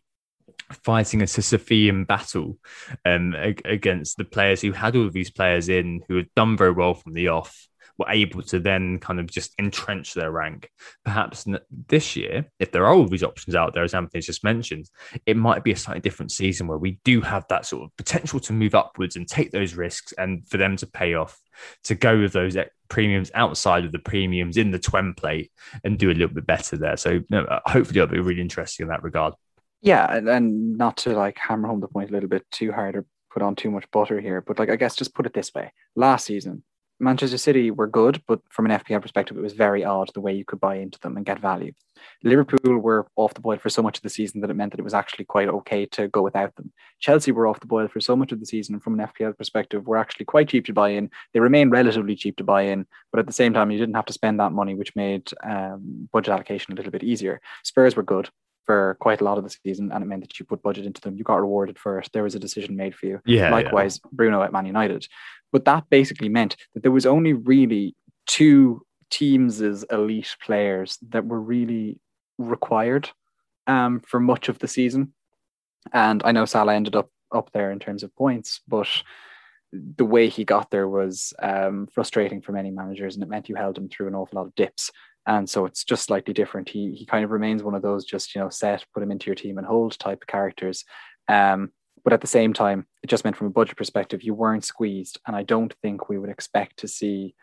fighting a Sisyphean battle um, against the players who had all of these players in who had done very well from the off were able to then kind of just entrench their rank. Perhaps this year, if there are all these options out there, as Anthony's just mentioned, it might be a slightly different season where we do have that sort of potential to move upwards and take those risks and for them to pay off, to go with those premiums outside of the premiums in the plate and do a little bit better there. So hopefully it'll be really interesting in that regard. Yeah, and, and not to like hammer home the point a little bit too hard or put on too much butter here, but like I guess just put it this way: last season, Manchester City were good, but from an FPL perspective, it was very odd the way you could buy into them and get value. Liverpool were off the boil for so much of the season that it meant that it was actually quite okay to go without them. Chelsea were off the boil for so much of the season, from an FPL perspective, were actually quite cheap to buy in. They remain relatively cheap to buy in, but at the same time, you didn't have to spend that money, which made um, budget allocation a little bit easier. Spurs were good for quite a lot of the season, and it meant that you put budget into them. You got rewarded for it. There was a decision made for you. Yeah. Likewise, yeah. Bruno at Man United. But that basically meant that there was only really two teams as elite players that were really required um, for much of the season. And I know Salah ended up up there in terms of points, but the way he got there was um, frustrating for many managers, and it meant you held him through an awful lot of dips and so it's just slightly different. He he kind of remains one of those just you know set, put him into your team and hold type of characters. Um, but at the same time, it just meant from a budget perspective, you weren't squeezed, and I don't think we would expect to see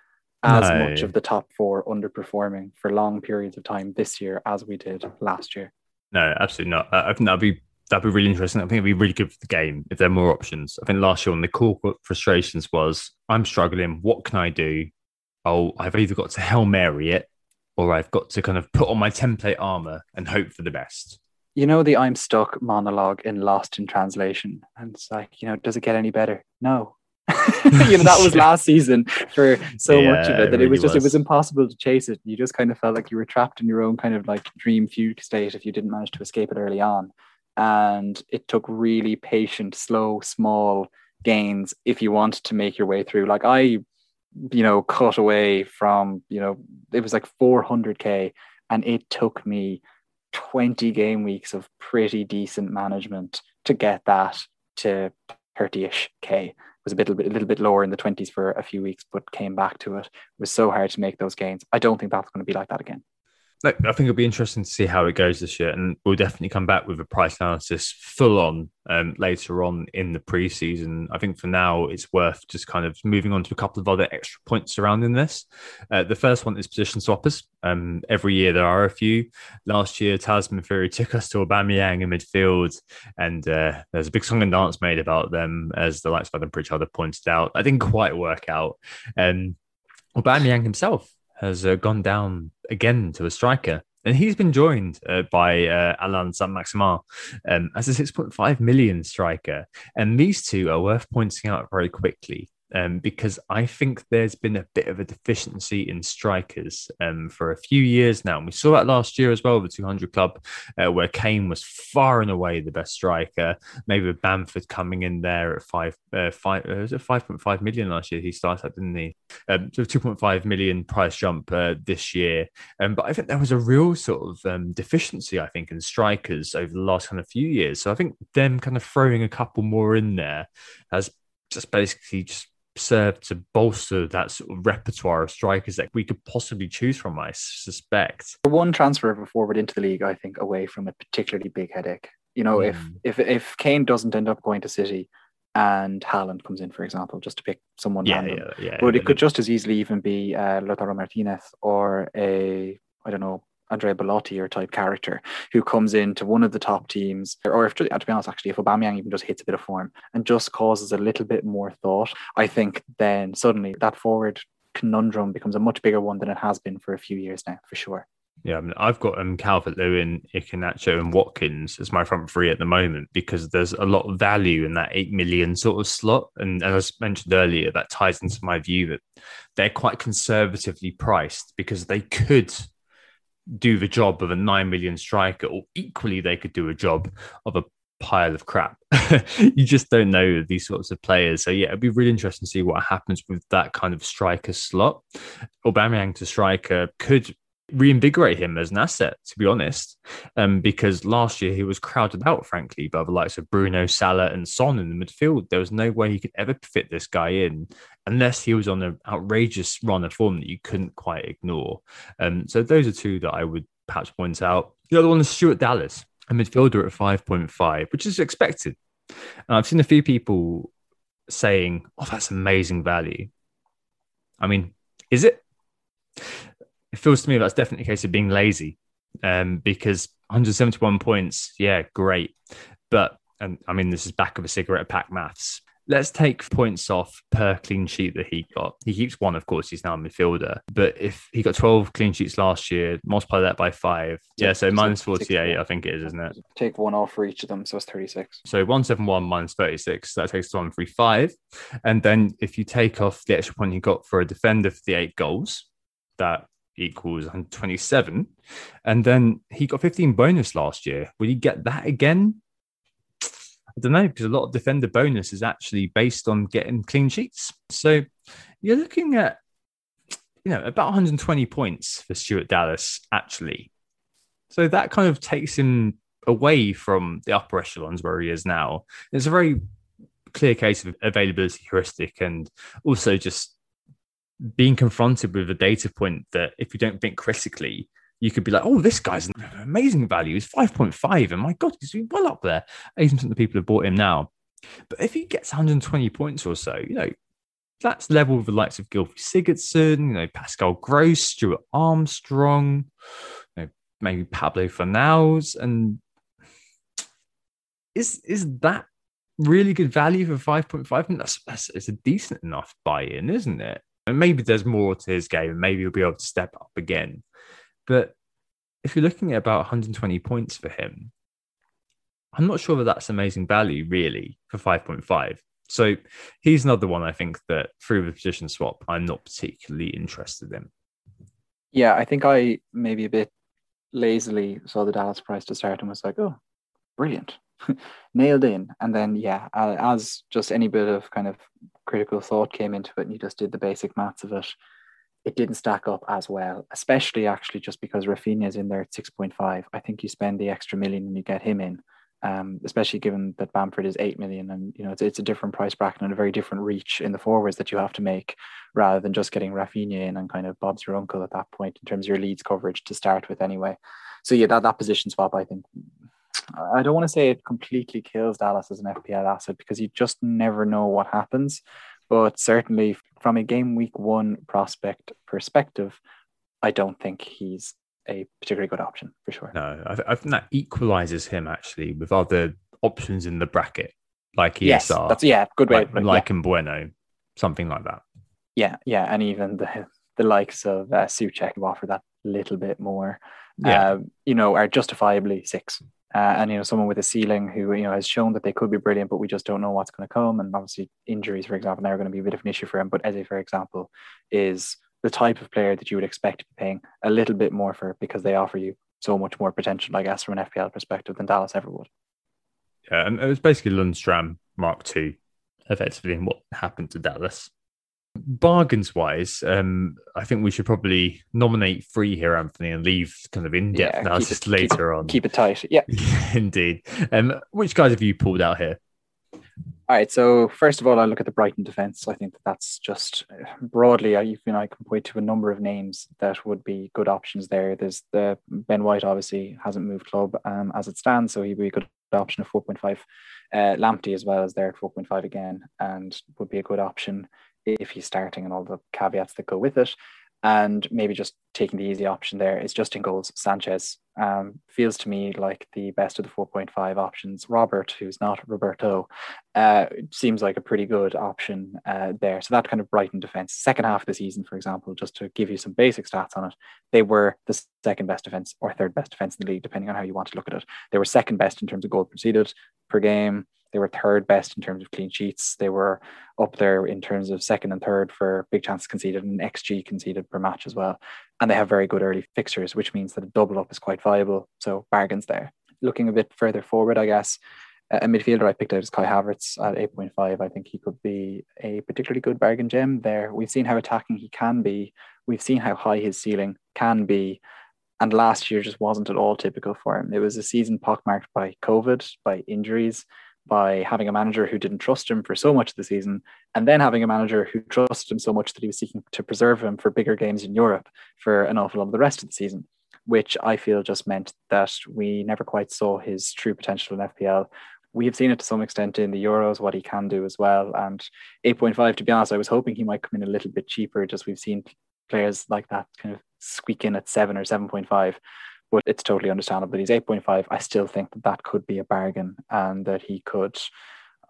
as no. much of the top four underperforming for long periods of time this year as we did last year. No, absolutely not. I think that'd be that'd be really interesting. I think it'd be really good for the game if there are more options. I think last year one of the core frustrations was I'm struggling. What can I do? Oh, I've either got to Hail Mary it or I've got to kind of put on my template armor and hope for the best. You know the I'm stuck monologue in Lost in Translation, and it's like, you know, does it get any better? No. you know that was last season for so yeah, much of it that it, really it was just was. it was impossible to chase it. You just kind of felt like you were trapped in your own kind of like dream fugue state if you didn't manage to escape it early on. And it took really patient, slow, small gains if you wanted to make your way through. Like I you know, cut away from, you know, it was like 400K. And it took me 20 game weeks of pretty decent management to get that to 30ish K. It was a bit, a bit, a little bit lower in the 20s for a few weeks, but came back to it. It was so hard to make those gains. I don't think that's going to be like that again. I think it'll be interesting to see how it goes this year, and we'll definitely come back with a price analysis full on um, later on in the preseason. I think for now it's worth just kind of moving on to a couple of other extra points surrounding this. Uh, the first one is position swappers. Um, every year there are a few. Last year, Tasman Fury took us to Aubameyang in midfield, and uh, there's a big song and dance made about them, as the likes of Adam Pritchard have pointed out. I didn't quite work out. Um, Aubameyang himself has uh, gone down again to a striker. And he's been joined uh, by uh, Allan Saint-Maximin um, as a 6.5 million striker. And these two are worth pointing out very quickly um, because I think there's been a bit of a deficiency in strikers um, for a few years now. And we saw that last year as well, the 200 club, uh, where Kane was far and away the best striker. Maybe with Bamford coming in there at five, uh, five, uh, was it 5.5 million last year? He started, didn't he? Um, so 2.5 million price jump uh, this year. Um, but I think there was a real sort of um, deficiency, I think, in strikers over the last kind of few years. So I think them kind of throwing a couple more in there has just basically just serve to bolster that sort of repertoire of strikers that we could possibly choose from, I suspect. One transfer of a forward into the league, I think, away from a particularly big headache. You know, mm. if if if Kane doesn't end up going to City and Haaland comes in, for example, just to pick someone yeah, random, yeah, yeah, but it could just as easily even be uh, Lautaro Martinez or a I don't know Andrea Belotti or type character who comes into one of the top teams, or if to be honest, actually, if Aubameyang even just hits a bit of form and just causes a little bit more thought, I think then suddenly that forward conundrum becomes a much bigger one than it has been for a few years now, for sure. Yeah, I mean, I've got um, Calvert Lewin, Iheanacho, and Watkins as my front three at the moment because there's a lot of value in that eight million sort of slot. And as mentioned earlier, that ties into my view that they're quite conservatively priced because they could do the job of a 9 million striker, or equally, they could do a job of a pile of crap. you just don't know these sorts of players. So, yeah, it'd be really interesting to see what happens with that kind of striker slot. Aubameyang to striker could reinvigorate him as an asset, to be honest, um, because last year he was crowded out, frankly, by the likes of Bruno, Salah, and Son in the midfield. There was no way he could ever fit this guy in unless he was on an outrageous run of form that you couldn't quite ignore. Um, so those are two that I would perhaps point out. The other one is Stuart Dallas, a midfielder at 5.5, which is expected. And I've seen a few people saying, oh, that's amazing value. I mean, is it? it feels to me that's definitely a case of being lazy um, because 171 points, yeah, great. But, and I mean, this is back of a cigarette pack maths. Let's take points off per clean sheet that he got. He keeps one, of course, he's now a midfielder. But if he got 12 clean sheets last year, multiply that by five. Yeah, so minus 48, I think it is, isn't it? Take one off for each of them, so it's 36. So 171 minus 36, that takes to 135. And then if you take off the extra point he got for a defender for the eight goals, that equals 127. And then he got 15 bonus last year. Will he get that again? I don't know, because a lot of defender bonus is actually based on getting clean sheets. So you're looking at, you know, about 120 points for Stuart Dallas, actually. So that kind of takes him away from the upper echelons where he is now. It's a very clear case of availability heuristic and also just being confronted with a data point that if you don't think critically, you could be like, oh, this guy's an amazing value. He's 5.5. And my God, he's well up there. 80% of the people have bought him now. But if he gets 120 points or so, you know, that's level with the likes of Gylfi Sigurdsson, you know, Pascal Gross, Stuart Armstrong, you know, maybe Pablo Fornals. And is is that really good value for 5.5? I mean, that's, that's it's a decent enough buy-in, isn't it? And maybe there's more to his game, and maybe he'll be able to step up again. But if you're looking at about 120 points for him, I'm not sure that that's amazing value really for 5.5. So he's another one I think that through the position swap, I'm not particularly interested in. Yeah, I think I maybe a bit lazily saw the Dallas price to start and was like, oh, brilliant. nailed in. And then, yeah, as just any bit of kind of critical thought came into it and you just did the basic maths of it, it didn't stack up as well, especially actually just because Raphinha is in there at 6.5. I think you spend the extra million and you get him in. Um, especially given that Bamford is eight million, and you know it's, it's a different price bracket and a very different reach in the forwards that you have to make, rather than just getting Raphinha in and kind of Bob's your uncle at that point in terms of your leads coverage to start with anyway. So yeah, that that position swap I think I don't want to say it completely kills Dallas as an FPL asset because you just never know what happens. But certainly, from a game week one prospect perspective, I don't think he's a particularly good option for sure. No, I, I think that equalizes him actually with other options in the bracket, like ESR. Yes, that's yeah, good way. Like, like yeah. Mbeumo, something like that. Yeah, yeah, and even the the likes of uh, Soucek who offer that little bit more, yeah. Uh, you know, are justifiably six. Uh, and you know someone with a ceiling who you know has shown that they could be brilliant, but we just don't know what's going to come. And obviously injuries, for example, now are going to be a bit of an issue for him. But Eze, for example, is the type of player that you would expect to be paying a little bit more for because they offer you so much more potential, I guess, from an FPL perspective than Dallas ever would. Yeah, and it was basically Lundstram Mark II, effectively, in what happened to Dallas. Bargains wise, um, I think we should probably nominate three here, Anthony, and leave kind of in depth yeah, analysis it, later keep on. Keep it tight. Yeah. Indeed. Um, which guys have you pulled out here? All right. So first of all, I look at the Brighton defense. I think that that's just broadly. I you know I can point to a number of names that would be good options there. There's the Ben White obviously hasn't moved club um, as it stands, so he'd be a good option of four point five. Uh, Lamptey as well as there at four point five again, and would be a good option if he's starting and all the caveats that go with it and maybe just taking the easy option there is just in goals. Sanchez um, feels to me like the best of the 4.5 options. Robert, who's not Roberto, uh, seems like a pretty good option uh, there. So that kind of Brighton defense. Second half of the season, for example, just to give you some basic stats on it, they were the second best defense or third best defense in the league, depending on how you want to look at it. They were second best in terms of goal conceded per game. They were third best in terms of clean sheets. They were up there in terms of second and third for big chances conceded and XG conceded per match as well. And they have very good early fixtures, which means that a double up is quite viable. So bargains there. Looking a bit further forward, I guess, a midfielder I picked out is Kai Havertz at 8.5. I think he could be a particularly good bargain gem there. We've seen how attacking he can be. We've seen how high his ceiling can be. And last year just wasn't at all typical for him. It was a season pockmarked by COVID, by injuries, by having a manager who didn't trust him for so much of the season, and then having a manager who trusted him so much that he was seeking to preserve him for bigger games in Europe for an awful lot of the rest of the season, which I feel just meant that we never quite saw his true potential in FPL. We have seen it to some extent in the Euros, what he can do as well. And 8.5, to be honest, I was hoping he might come in a little bit cheaper, just we've seen players like that kind of squeak in at 7 or 7.5 but it's totally understandable. He's 8.5. I still think that that could be a bargain and that he could.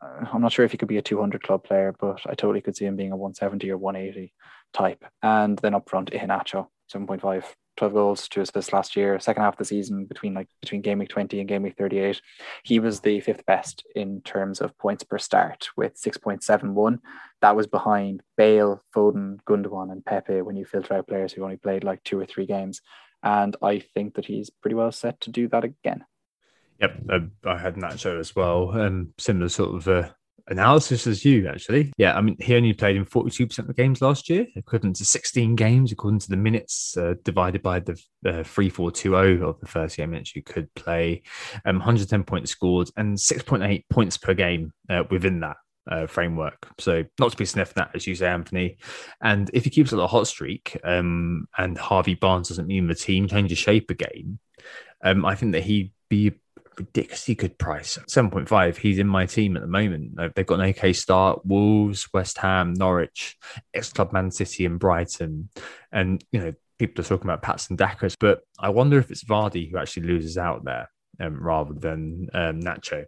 Uh, I'm not sure if he could be a 200 club player, but I totally could see him being a 170 or 180 type. And then up front, Iheanacho, 7.5, 12 goals, two assists last year. Second half of the season, between like between game week 20 and game week 38, he was the fifth best in terms of points per start with 6.71. That was behind Bale, Foden, Gundogan, and Pepe when you filter out players who only played like two or three games. And I think that he's pretty well set to do that again. Yep, uh, I had Nacho as well. Um, similar sort of uh, analysis as you, actually. Yeah, I mean, he only played in 42% of the games last year, equivalent to 16 games, according to the minutes uh, divided by the uh, 3 4 2 0 of the first game minutes you could play. Um, 110 points scored and 6.8 points per game uh, within that uh, framework. So not to be sniffed at, as you say, Anthony. And if he keeps a hot streak, um, and Harvey Barnes doesn't mean the team changes shape again, um, I think that he'd be a ridiculously good price. 7.5. He's in my team at the moment. They've got an AK start, Wolves, West Ham, Norwich, ex club Man City, and Brighton. And, you know, people are talking about Patson Daka's, but I wonder if it's Vardy who actually loses out there um, rather than um, Nacho.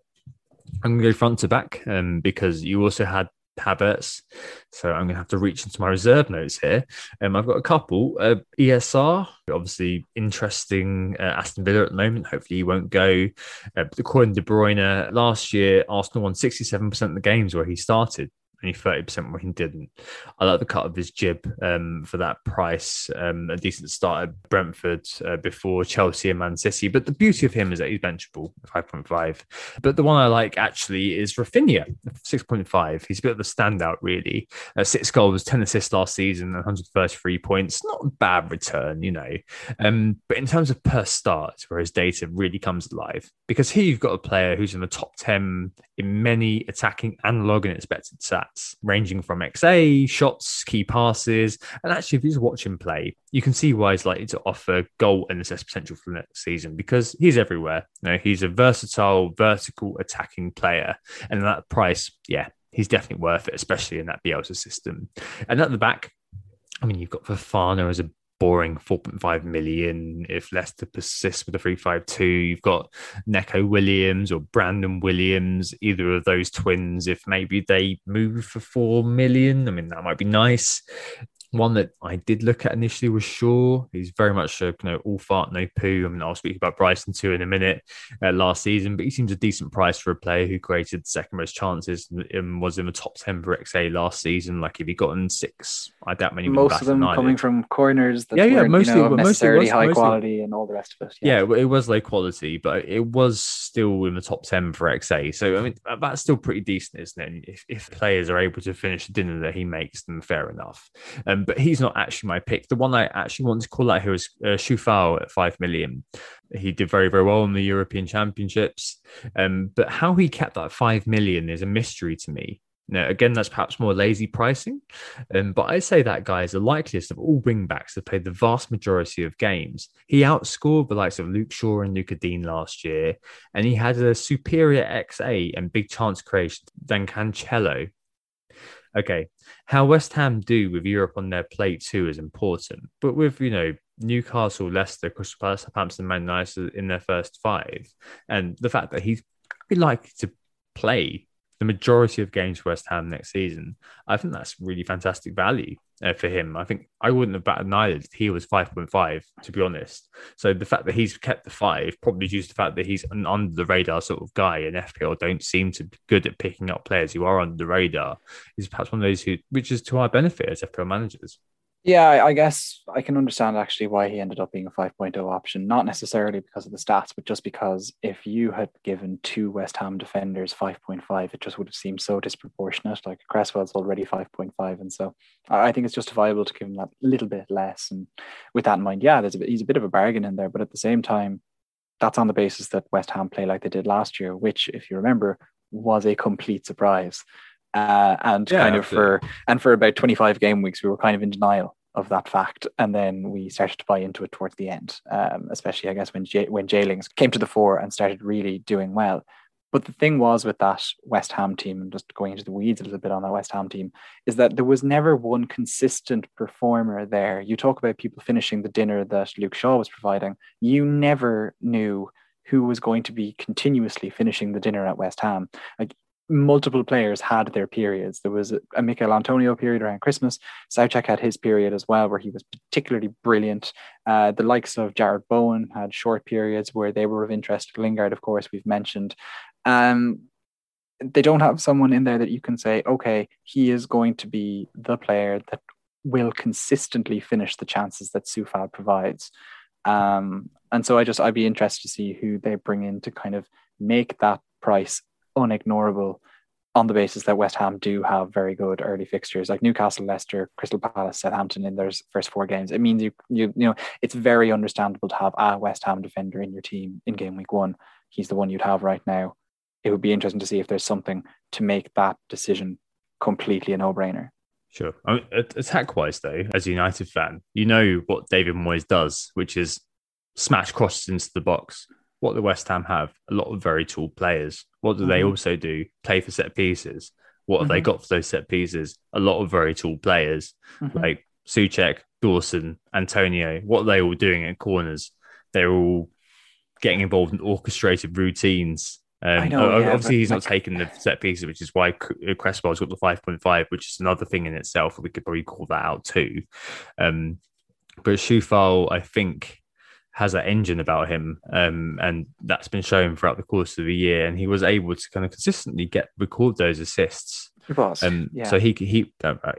I'm going to go front to back um, because you also had Havertz. So I'm going to have to reach into my reserve notes here. Um, I've got a couple. Uh, ESR, obviously interesting uh, Aston Villa at the moment. Hopefully he won't go. Uh, according to De Bruyne, last year Arsenal won 67% of the games where he started only 30% when he didn't. I like the cut of his jib um, for that price. Um, a decent start at Brentford uh, before Chelsea and Man City. But the beauty of him is that he's benchable, 5.5. But the one I like actually is Raphinha, 6.5. He's a bit of a standout, really. Uh, six goals, 10 assists last season, 133 points. Not a bad return, you know. Um, but in terms of per start, where his data really comes alive, because here you've got a player who's in the top 10 in many attacking and logging expected stats stats ranging from XA, shots, key passes. And actually, if you just watch him play, you can see why he's likely to offer goal and assist potential for next season because he's everywhere. You know, he's a versatile, vertical attacking player. And at that price, yeah, he's definitely worth it, especially in that Bielsa system. And at the back, I mean, you've got Fofana as a boring 4.5 million if Leicester persists with the 352. You've got Neco Williams or Brandon Williams, either of those twins, if maybe they move for 4 million. I mean, that might be nice. One that I did look at initially was Shaw. He's very much a you know all fart no poo. I mean, I'll speak about Bryson too in a minute. Uh, last season, but he seems a decent price for a player who created second most chances and was in the top ten for XA last season. Like if he got in six, I doubt many. Most of them coming from corners. That yeah, yeah, mostly, you know, necessarily mostly high mostly, quality and all the rest of it. Yeah. yeah, it was low quality, but it was still in the top ten for XA. So I mean, that's still pretty decent, isn't it? If, if players are able to finish the dinner that he makes, then fair enough. Um, Um, but he's not actually my pick. The one I actually want to call out here is uh, Coufal at five million. He did very, very well in the European Championships. Um, but how he kept that five million is a mystery to me. Now, again, that's perhaps more lazy pricing, um, but I'd say that guy is the likeliest of all wingbacks to play the vast majority of games. He outscored the likes of Luke Shaw and Lucas Digne last year, and he had a superior XA and big chance creation than Cancelo. Okay, how West Ham do with Europe on their plate too is important, but with you know Newcastle, Leicester, Crystal Palace, Southampton, Man United in their first five, and the fact that he's likely to play the majority of games for West Ham next season, I think that's really fantastic value uh, for him. I think I wouldn't have batted an eyelid he was 5.5, to be honest. So the fact that he's kept the five, probably due to the fact that he's an under the radar sort of guy, and FPL don't seem to be good at picking up players who are under the radar, is perhaps one of those who, which is to our benefit as FPL managers. Yeah, I guess I can understand actually why he ended up being a 5.0 option, not necessarily because of the stats, but just because if you had given two West Ham defenders 5.5, it just would have seemed so disproportionate. Like Cresswell's already 5.5. And so I think it's justifiable to give him that little bit less. And with that in mind, yeah, there's a bit, he's a bit of a bargain in there. But at the same time, that's on the basis that West Ham play like they did last year, which, if you remember, was a complete surprise. Uh, and yeah, kind of for and for about 25 game weeks we were kind of in denial of that fact and then we started to buy into it towards the end um, especially i guess when J- when Jaylings came to the fore and started really doing well but the thing was with that West Ham team, and just going into the weeds a little bit on that West Ham team, is that there was never one consistent performer there. You talk about people finishing the dinner that Luke Shaw was providing. You never knew who was going to be continuously finishing the dinner at West Ham. Like multiple players had their periods. There was a, Michail Antonio period around Christmas. Soucek had his period as well, where he was particularly brilliant. Uh, the likes of Jarrod Bowen had short periods where they were of interest. Lingard, of course, we've mentioned. Um, they don't have someone in there that you can say, okay, he is going to be the player that will consistently finish the chances that Coufal provides. Um, and so I just I'd be interested to see who they bring in to kind of make that price unignorable on the basis that West Ham do have very good early fixtures like Newcastle, Leicester, Crystal Palace, Southampton in their first four games. It means you you you know it's very understandable to have a West Ham defender in your team in game week one. He's the one you'd have right now. It would be interesting to see if there's something to make that decision completely a no-brainer. Sure. I mean, attack wise, though, as a United fan, you know what David Moyes does, which is smash crosses into the box what the West Ham have a lot of very tall players. What do mm-hmm. they also do? Play for set pieces. What have mm-hmm. they got for those set pieces? A lot of very tall players mm-hmm. like Soucek, Dawson, Antonio. What are they all doing at corners? They're all getting involved in orchestrated routines. Um, know, yeah, obviously, he's like... not taking the set pieces, which is why uh, Cresswell's got the 5.5, which is another thing in itself. We could probably call that out too. Um, but Coufal, I think, has that engine about him, um, and that's been shown throughout the course of the year. And he was able to kind of consistently get record those assists. He was, um, yeah. So he he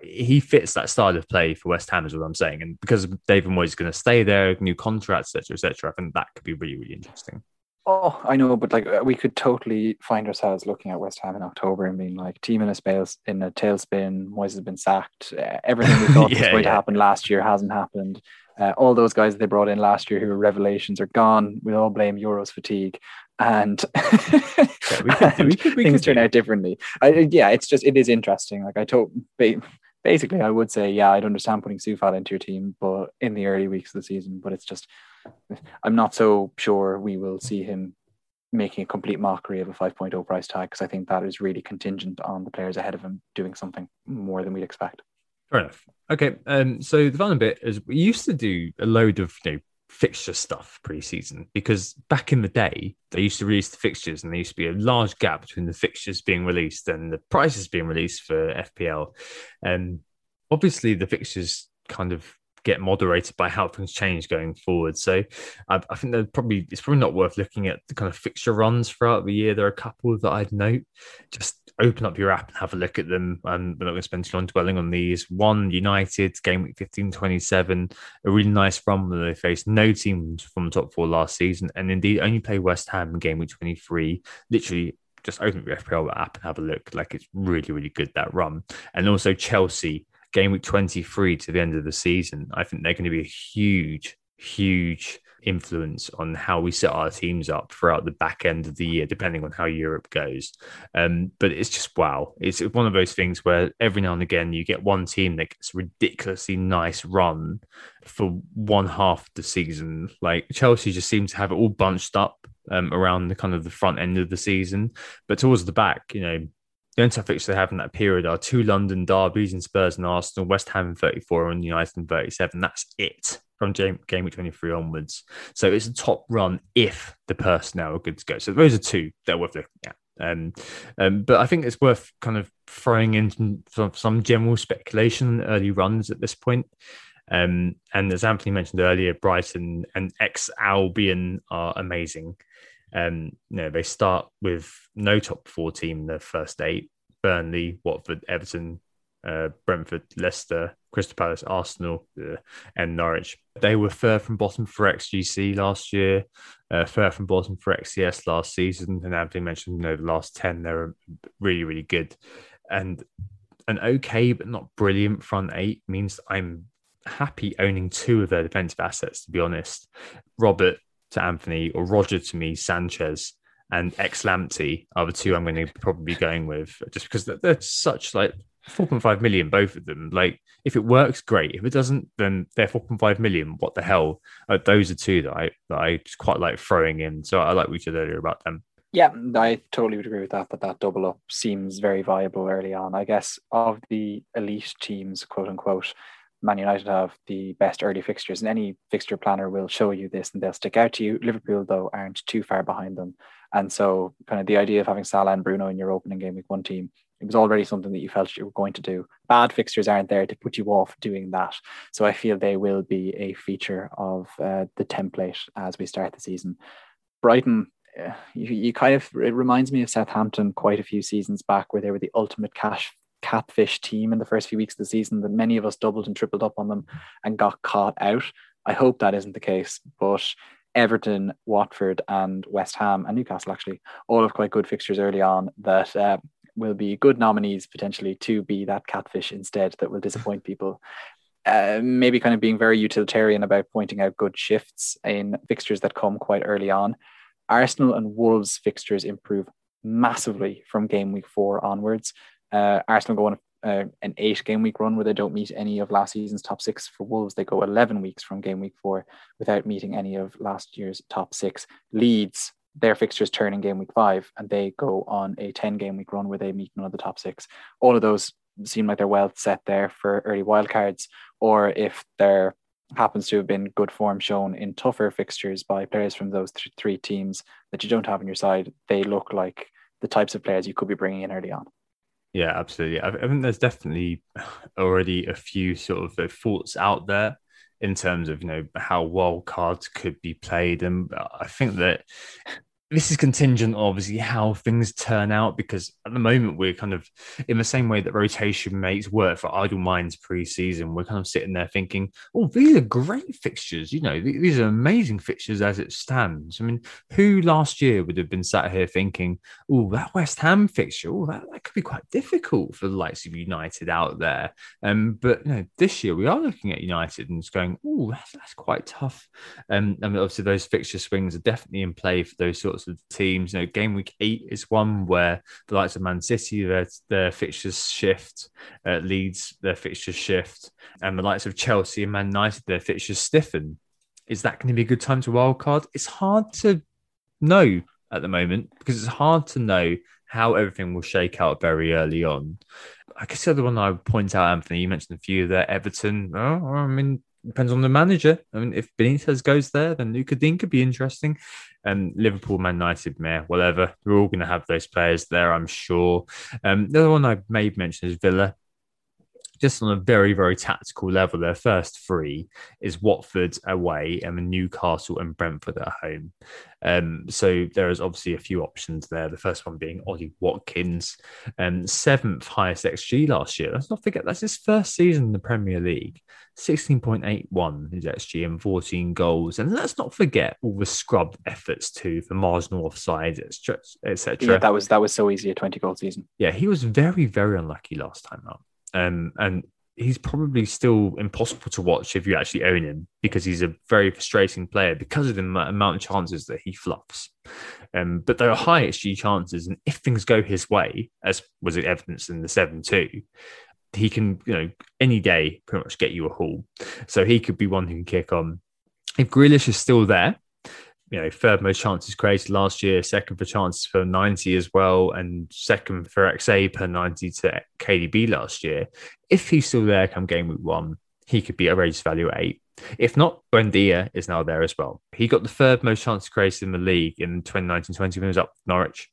he fits that style of play for West Ham, is what I'm saying. And because David Moyes is going to stay there, new contracts, etc., etc., I think that could be really really interesting. Oh, I know, but like we could totally find ourselves looking at West Ham in October and being like, team in a space in a tailspin. Moyes has been sacked. Uh, everything we thought yeah, was going yeah. to happen last year hasn't happened. Uh, all those guys they brought in last year who were revelations are gone. We all blame Euros fatigue, and, yeah, we could, we could, we things turn out differently. I, yeah, it's just it is interesting. Like I told, basically, I would say, yeah, I'd understand putting Coufal into your team, but in the early weeks of the season. But it's just, I'm not so sure we will see him making a complete mockery of a 5.0 price tag because I think that is really contingent on the players ahead of him doing something more than we'd expect. Fair enough. Okay, um, so the final bit is we used to do a load of you know fixture stuff pre-season because back in the day they used to release the fixtures and there used to be a large gap between the fixtures being released and the prices being released for FPL. And obviously the fixtures kind of get moderated by how things change going forward. So I, I think that probably it's probably not worth looking at the kind of fixture runs throughout the year. There are a couple that I'd note. Just open up your app and have a look at them. And we're not going to spend too long dwelling on these. One United game week 15 27, a really nice run where they faced no teams from the top four last season, and indeed only play West Ham in game week 23. Literally just open up your FPL app and have a look. Like it's really, really good that run. And also Chelsea game week 23 to the end of the season, I think they're going to be a huge, huge influence on how we set our teams up throughout the back end of the year, depending on how Europe goes. Um, but it's just wow. It's one of those things where every now and again you get one team that gets ridiculously nice run for one half the season. Like Chelsea just seems to have it all bunched up um, around the kind of the front end of the season, but towards the back, you know, the only fixtures they have in that period are two London derbies in Spurs and Arsenal, West Ham in 34 and United in 37. That's it from game, game week 23 onwards. So it's a top run if the personnel are good to go. So those are two that are worth looking at. Um, um, but I think it's worth kind of throwing in some, some general speculation early runs at this point. Um, and as Anthony mentioned earlier, Brighton and ex Albion are amazing. Um, you know, they start with no top four team the first eight Burnley, Watford, Everton, uh, Brentford, Leicester, Crystal Palace, Arsenal, uh, and Norwich. They were third from bottom for XGC last year, uh, third from bottom for XCS last season. And Anthony mentioned, you know, the last 10, they're really, really good. And an okay, but not brilliant front eight means I'm happy owning two of their defensive assets, to be honest. Robert to Anthony or Roger to me, Sanchez and X Lamptey are the two I'm going to probably be going with just because they're such like 4.5 million, both of them. Like, if it works, great. If it doesn't, then they're 4.5 million. What the hell? Uh, those are two that I that I just quite like throwing in. So I like what you said earlier about them. Yeah, I totally would agree with that. That that double up seems very viable early on. I guess of the elite teams, quote unquote, Man United have the best early fixtures, and any fixture planner will show you this, and they'll stick out to you. Liverpool, though, aren't too far behind them, and so kind of the idea of having Salah and Bruno in your opening game week one team it was already something that you felt you were going to do. Bad fixtures aren't there to put you off doing that. So I feel they will be a feature of uh, the template as we start the season. Brighton, uh, you, you kind of, it reminds me of Southampton quite a few seasons back where they were the ultimate cash catfish team in the first few weeks of the season that many of us doubled and tripled up on them and got caught out. I hope that isn't the case, but Everton, Watford, and West Ham and Newcastle actually all have quite good fixtures early on that uh, will be good nominees potentially to be that catfish instead that will disappoint people. Uh, maybe kind of being very utilitarian about pointing out good shifts in fixtures that come quite early on. Arsenal and Wolves fixtures improve massively from game week four onwards. Uh, Arsenal go on uh, an eight game week run where they don't meet any of last season's top six. For Wolves, they go 11 weeks from game week four without meeting any of last year's top six. Leeds their fixtures turn in game week five and they go on a 10 game week run where they meet none of the top six. All of those seem like they're well set there for early wildcards, or if there happens to have been good form shown in tougher fixtures by players from those th- three teams that you don't have on your side, they look like the types of players you could be bringing in early on. Yeah, absolutely. I, I think there's definitely already a few sort of uh, thoughts out there in terms of you know how wild cards could be played, and I think that this is contingent obviously how things turn out because at the moment we're kind of in the same way that rotation makes work for idle minds pre-season we're kind of sitting there thinking oh these are great fixtures you know these are amazing fixtures as it stands. I mean who last year would have been sat here thinking oh that west ham fixture oh that, that could be quite difficult for the likes of united out there. Um but you know this year we are looking at united and it's going oh that's, that's quite tough. Um mean, obviously those fixture swings are definitely in play for those sorts of teams. You know, game week eight is one where the likes of Man City, their, their fixtures shift, uh, Leeds, their fixtures shift, and the likes of Chelsea and Man United, their fixtures stiffen. Is that going to be a good time to wildcard? It's hard to know at the moment because it's hard to know how everything will shake out very early on. I guess the other one I would point out, Anthony, you mentioned a few there. Everton, oh, I mean, depends on the manager. I mean, if Benitez goes there, then Lucas Digne could be interesting. And Liverpool, Man United, Mayor, whatever. We're all going to have those players there, I'm sure. Um, the other one I may mention is Villa just on a very, very tactical level, their first three is Watford away and Newcastle and Brentford at home. Um, so there is obviously a few options there. The first one being Ollie Watkins, um, seventh highest XG last year. Let's not forget that's his first season in the Premier League. 16.81 is XG and 14 goals. And let's not forget all the scrubbed efforts too for marginal offside, etc. Yeah, that was that was so easy a 20 goal season. Yeah, he was very, very unlucky last time out. Um, and he's probably still impossible to watch if you actually own him because he's a very frustrating player because of the amount of chances that he fluffs. Um, but there are high XG chances, and if things go his way, as was evidenced in the 7 2, he can, you know, any day pretty much get you a haul. So he could be one who can kick on. If Grealish is still there, you know, third most chances created last year, second for chances per 90 as well, and second for XA per 90 to KDB last year. If he's still there come game week one, he could be a raised value at eight. If not, Buendia is now there as well. He got the third most chances created in the league in 2019 20 when he was up Norwich.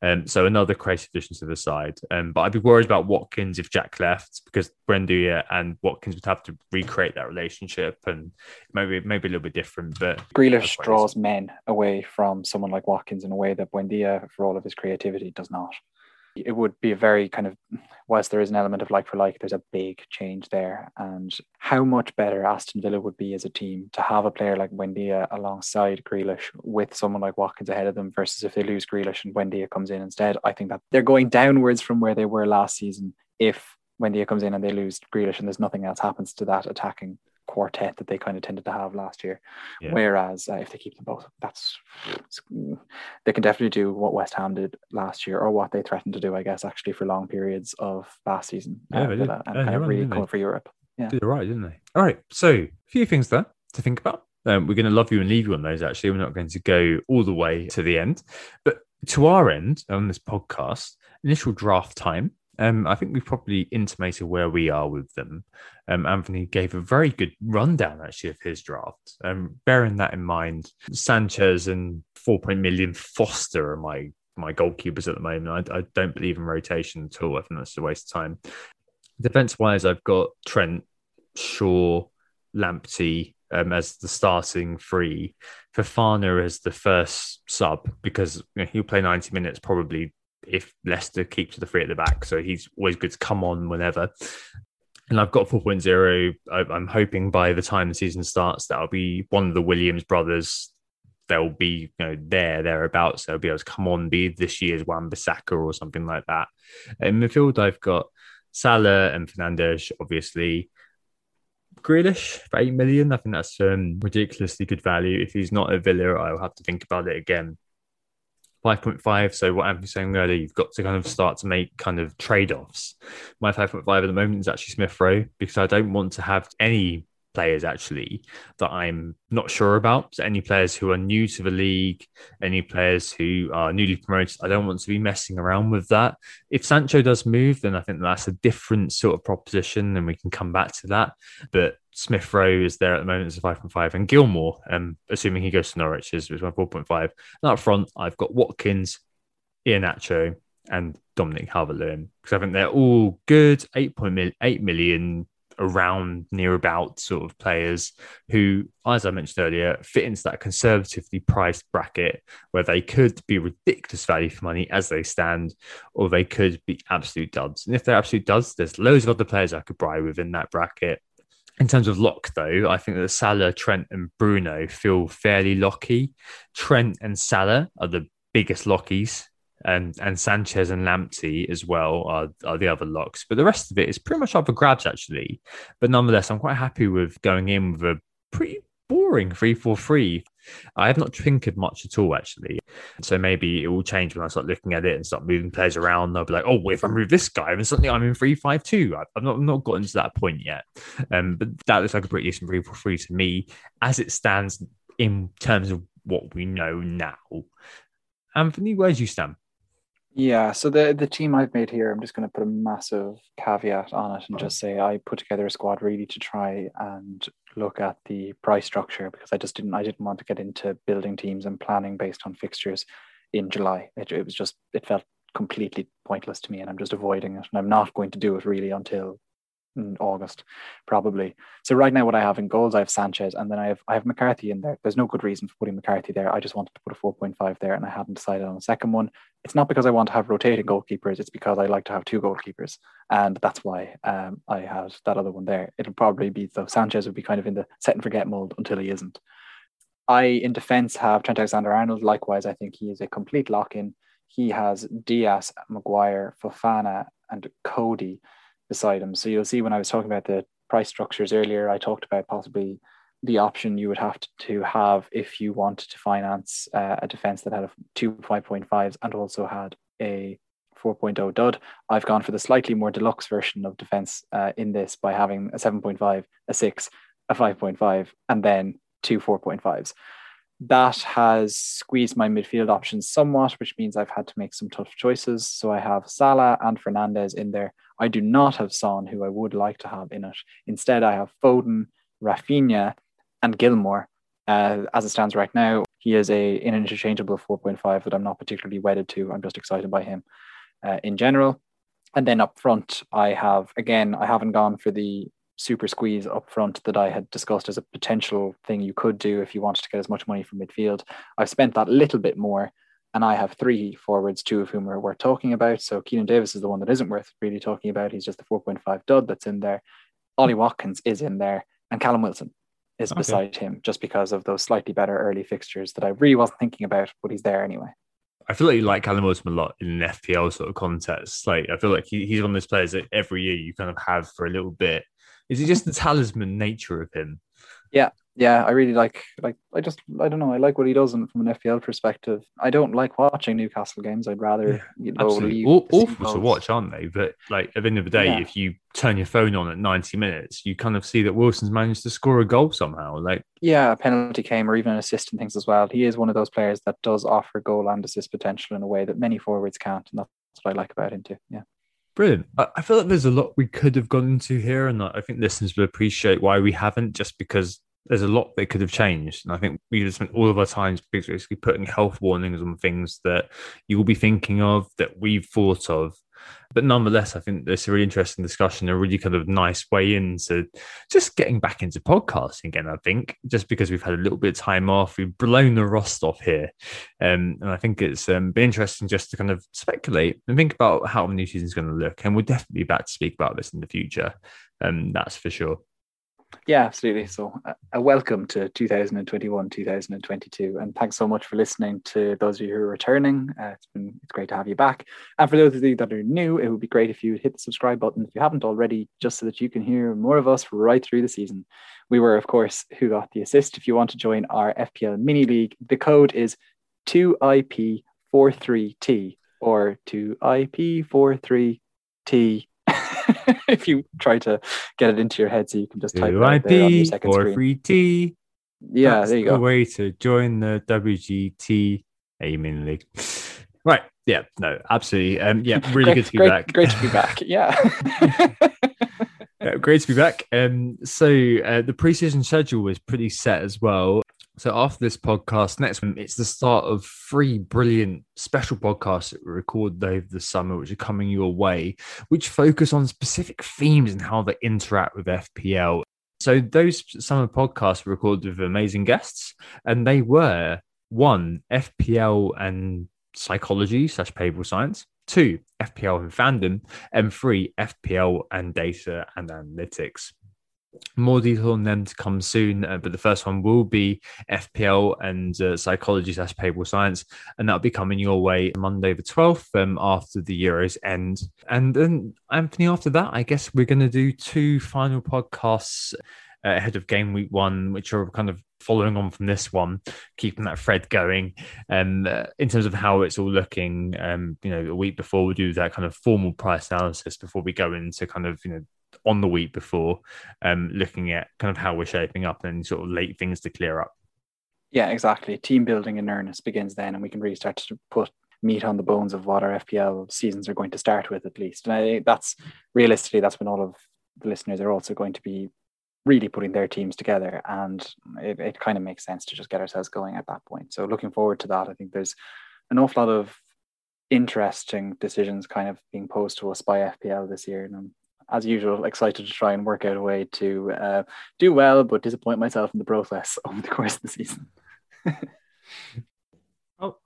Um, so another crazy addition to the side. Um, but I'd be worried about Watkins if Jack left because Buendia and Watkins would have to recreate that relationship and maybe maybe a little bit different. But Grealish draws men away from someone like Watkins in a way that Buendia, for all of his creativity, does not it would be a very kind of whilst there is an element of like for like there's a big change there. And how much better Aston Villa would be as a team to have a player like Buendia alongside Grealish with someone like Watkins ahead of them versus if they lose Grealish and Buendia comes in instead. I think that they're going downwards from where they were last season if Buendia comes in and they lose Grealish and there's nothing else happens to that attacking quartet that they kind of tended to have last year. Yeah. Whereas uh, if they keep them both, that's they can definitely do what West Ham did last year or what they threatened to do, I guess, actually for long periods of last season. Yeah, uh, and yeah, kind of really going for Europe. Yeah, did right, didn't they? All right, so a few things there to think about. Um, we're going to love you and leave you on those. Actually, we're not going to go all the way to the end, but to our end on this podcast, initial draft time um, I think we've probably intimated where we are with them. Um, Anthony gave a very good rundown actually of his draft. Um, bearing that in mind, Sanchez and 4.0 million Foster are my my goalkeepers at the moment. I, I don't believe in rotation at all. I think that's a waste of time. Defense wise, I've got Trent, Shaw, Lamptey um, as the starting three. Fofana as the first sub because you know, he'll play 90 minutes probably if Leicester keep to the three at the back. So he's always good to come on whenever. And I've got 4.0. I'm hoping by the time the season starts, that'll be one of the Williams brothers. They'll be you know there, thereabouts. They'll be able to come on, be this year's Wan-Bissaka or something like that. In midfield, I've got Salah and Fernandes, obviously. Grealish for 8 million. I think that's um, ridiculously good value. If he's not a Villa, I'll have to think about it again. 5.5. So what I'm saying earlier, you've got to kind of start to make kind of trade-offs. My 5.5 at the moment is actually Smith Rowe because I don't want to have any players actually that I'm not sure about. So any players who are new to the league, any players who are newly promoted, I don't want to be messing around with that. If Sancho does move, then I think that's a different sort of proposition, and we can come back to that. But Smith Rowe is there at the moment as a 5.5, and Gilmour, um, assuming he goes to Norwich, is, is my 4.5. And up front, I've got Watkins, Iheanacho, and Dominic Calvert-Lewin because I think they're all good 8.8 million around near about sort of players who, as I mentioned earlier, fit into that conservatively priced bracket where they could be ridiculous value for money as they stand, or they could be absolute duds. And if they're absolute duds, there's loads of other players I could buy within that bracket. In terms of lock, though, I think that Salah, Trent, and Bruno feel fairly locky. Trent and Salah are the biggest lockies and and Sanchez and Lamptey as well are, are the other locks. But the rest of it is pretty much up for grabs actually. But nonetheless, I'm quite happy with going in with a pretty boring 3-4-3. I have not tinkered much at all actually. So maybe it will change when I start looking at it and start moving players around. I'll be like, oh, if I move this guy, then suddenly I'm in 3-5-2. I've not, not gotten to that point yet. Um, but that looks like a pretty decent 3-4-3 to me as it stands in terms of what we know now. Anthony, where do you stand? Yeah, so the the team I've made here, I'm just going to put a massive caveat on it and just say I put together a squad really to try and look at the price structure because I just didn't I didn't want to get into building teams and planning based on fixtures in July. It, it was just it felt completely pointless to me, and I'm just avoiding it, and I'm not going to do it really until in August, probably. So right now, what I have in goals, I have Sanchez, and then I have I have McCarthy in there. There's no good reason for putting McCarthy there. I just wanted to put a 4.5 there, and I hadn't decided on a second one. It's not because I want to have rotating goalkeepers. It's because I like to have two goalkeepers, and that's why um, I had that other one there. It'll probably be though Sanchez would be kind of in the set and forget mold until he isn't. I in defence have Trent Alexander-Arnold. Likewise, I think he is a complete lock-in. He has Diaz, Maguire, Fofana, and Coady beside him. So you'll see when I was talking about the price structures earlier, I talked about possibly the option you would have to, have if you wanted to finance uh, a defense that had a two 5.5s and also had a 4.0 dud. I've gone for the slightly more deluxe version of defense uh, in this by having a 7.5, a 6, a 5.5, and then two 4.5s. That has squeezed my midfield options somewhat, which means I've had to make some tough choices. So I have Salah and Fernandes in there. I do not have Son, who I would like to have in it. Instead, I have Foden, Raphinha, and Gilmour. Uh, as it stands right now, he is a an interchangeable 4.5 that I'm not particularly wedded to. I'm just excited by him uh, in general. And then up front, I have again, I haven't gone for the super squeeze up front that I had discussed as a potential thing you could do if you wanted to get as much money from midfield. I've spent that little bit more, and I have three forwards, two of whom are worth talking about. So Keinan Davis is the one that isn't worth really talking about. He's just a 4.5 dud that's in there. Ollie Watkins is in there, and Callum Wilson is okay. beside him just because of those slightly better early fixtures that I really wasn't thinking about, but he's there anyway. I feel like you like Callum Wilson a lot in an FPL sort of context. Like I feel like he, he's one of those players that every year you kind of have for a little bit. Is it just the talisman nature of him? Yeah, yeah, I really like like I just I don't know I like what he does and from an FPL perspective. I don't like watching Newcastle games. I'd rather yeah, you know awful to watch, aren't they? But like at the end of the day, yeah. if you turn your phone on at ninety minutes, you kind of see that Wilson's managed to score a goal somehow. Like yeah, a penalty came or even an assist and things as well. He is one of those players that does offer goal and assist potential in a way that many forwards can't, and that's what I like about him too. Yeah. Brilliant. I feel like there's a lot we could have gone into here, and I think listeners will appreciate why we haven't, just because there's a lot that could have changed. And I think we just spent all of our time basically putting health warnings on things that you will be thinking of that we've thought of. But nonetheless, I think it's a really interesting discussion, a really kind of nice way into just getting back into podcasting again. I think just because we've had a little bit of time off, we've blown the rust off here. Um, and I think it's um, been interesting just to kind of speculate and think about how the new season is going to look. And we'll definitely be back to speak about this in the future. Um, that's for sure. Yeah, absolutely. So, a welcome to 2021, 2022, and thanks so much for listening to those of you who are returning. Uh, it's been it's great to have you back. And for those of you that are new, it would be great if you hit the subscribe button if you haven't already, just so that you can hear more of us right through the season. We were, of course, who got the assist. If you want to join our FPL mini league, the code is 2IP43T or 2IP43T if you try to get it into your head so you can just type it there on your second or screen. free T. Yeah, That's there you go. The way to join the WGTA mini League. Right. Yeah. No. Absolutely. Um. Yeah. Really great, good to be great, back. Great to be back. Yeah. yeah great to be back. Um. So uh, the preseason schedule was pretty set as well. So after this podcast, next one, it's the start of three brilliant special podcasts that we record over the summer, which are coming your way, which focus on specific themes and how they interact with FPL. So those summer podcasts were recorded with amazing guests, and they were one FPL and psychology slash behavioral science, two FPL and fandom, and three FPL and data and analytics more detail on them to come soon, uh, but the first one will be FPL and uh, psychology slash behavioral science, and that'll be coming your way Monday the 12th um, after the Euros end. And then, Anthony, after that, I guess we're going to do two final podcasts uh, ahead of game week one, which are kind of following on from this one, keeping that thread going. Um, uh, in terms of how it's all looking, um, you know, a week before we do that kind of formal price analysis before we go into kind of, you know, on the week before, um, looking at kind of how we're shaping up and sort of late things to clear up. Yeah, exactly. Team building in earnest begins then, and we can really start to put meat on the bones of what our FPL seasons are going to start with, at least. And I think that's realistically, that's when all of the listeners are also going to be really putting their teams together. And it, it kind of makes sense to just get ourselves going at that point. So, looking forward to that. I think there's an awful lot of interesting decisions kind of being posed to us by FPL this year. And I'm as usual, excited to try and work out a way to uh, do well, but disappoint myself in the process over the course of the season. oh,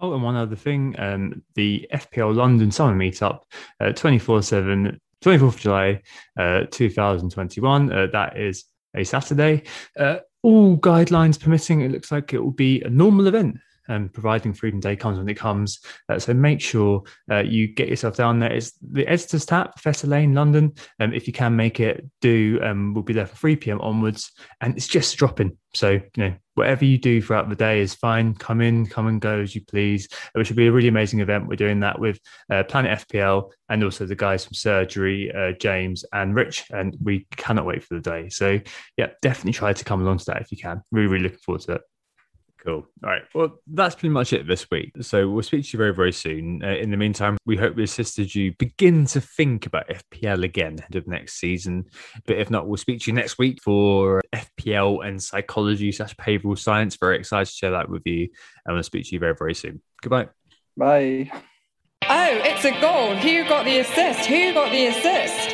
oh, and one other thing, um, the FPL London Summer Meetup, uh, twenty four seven. 24th of July, uh, 2021. Uh, that is a Saturday. Uh, all guidelines permitting, it looks like it will be a normal event. And providing Freedom Day comes when it comes. Uh, so make sure uh, you get yourself down there. It's the Editors Tap, Professor Lane, London. Um, if you can make it, do. Um, we'll be there for 3 p.m. onwards, and it's just dropping. So you know, whatever you do throughout the day is fine. Come in, come and go as you please. It should be a really amazing event. We're doing that with uh, Planet FPL and also the guys from Surgery, uh, James and Rich, and we cannot wait for the day. So yeah, definitely try to come along to that if you can. Really, really looking forward to it. Cool. All right. Well, that's pretty much it this week. So we'll speak to you very, very soon. Uh, in the meantime, we hope we assisted you begin to think about FPL again ahead of next season. But if not, we'll speak to you next week for FPL and psychology slash behavioral science. Very excited to share that with you. And we'll speak to you very, very soon. Goodbye. Bye. Oh, it's a goal. Who got the assist? Who got the assist?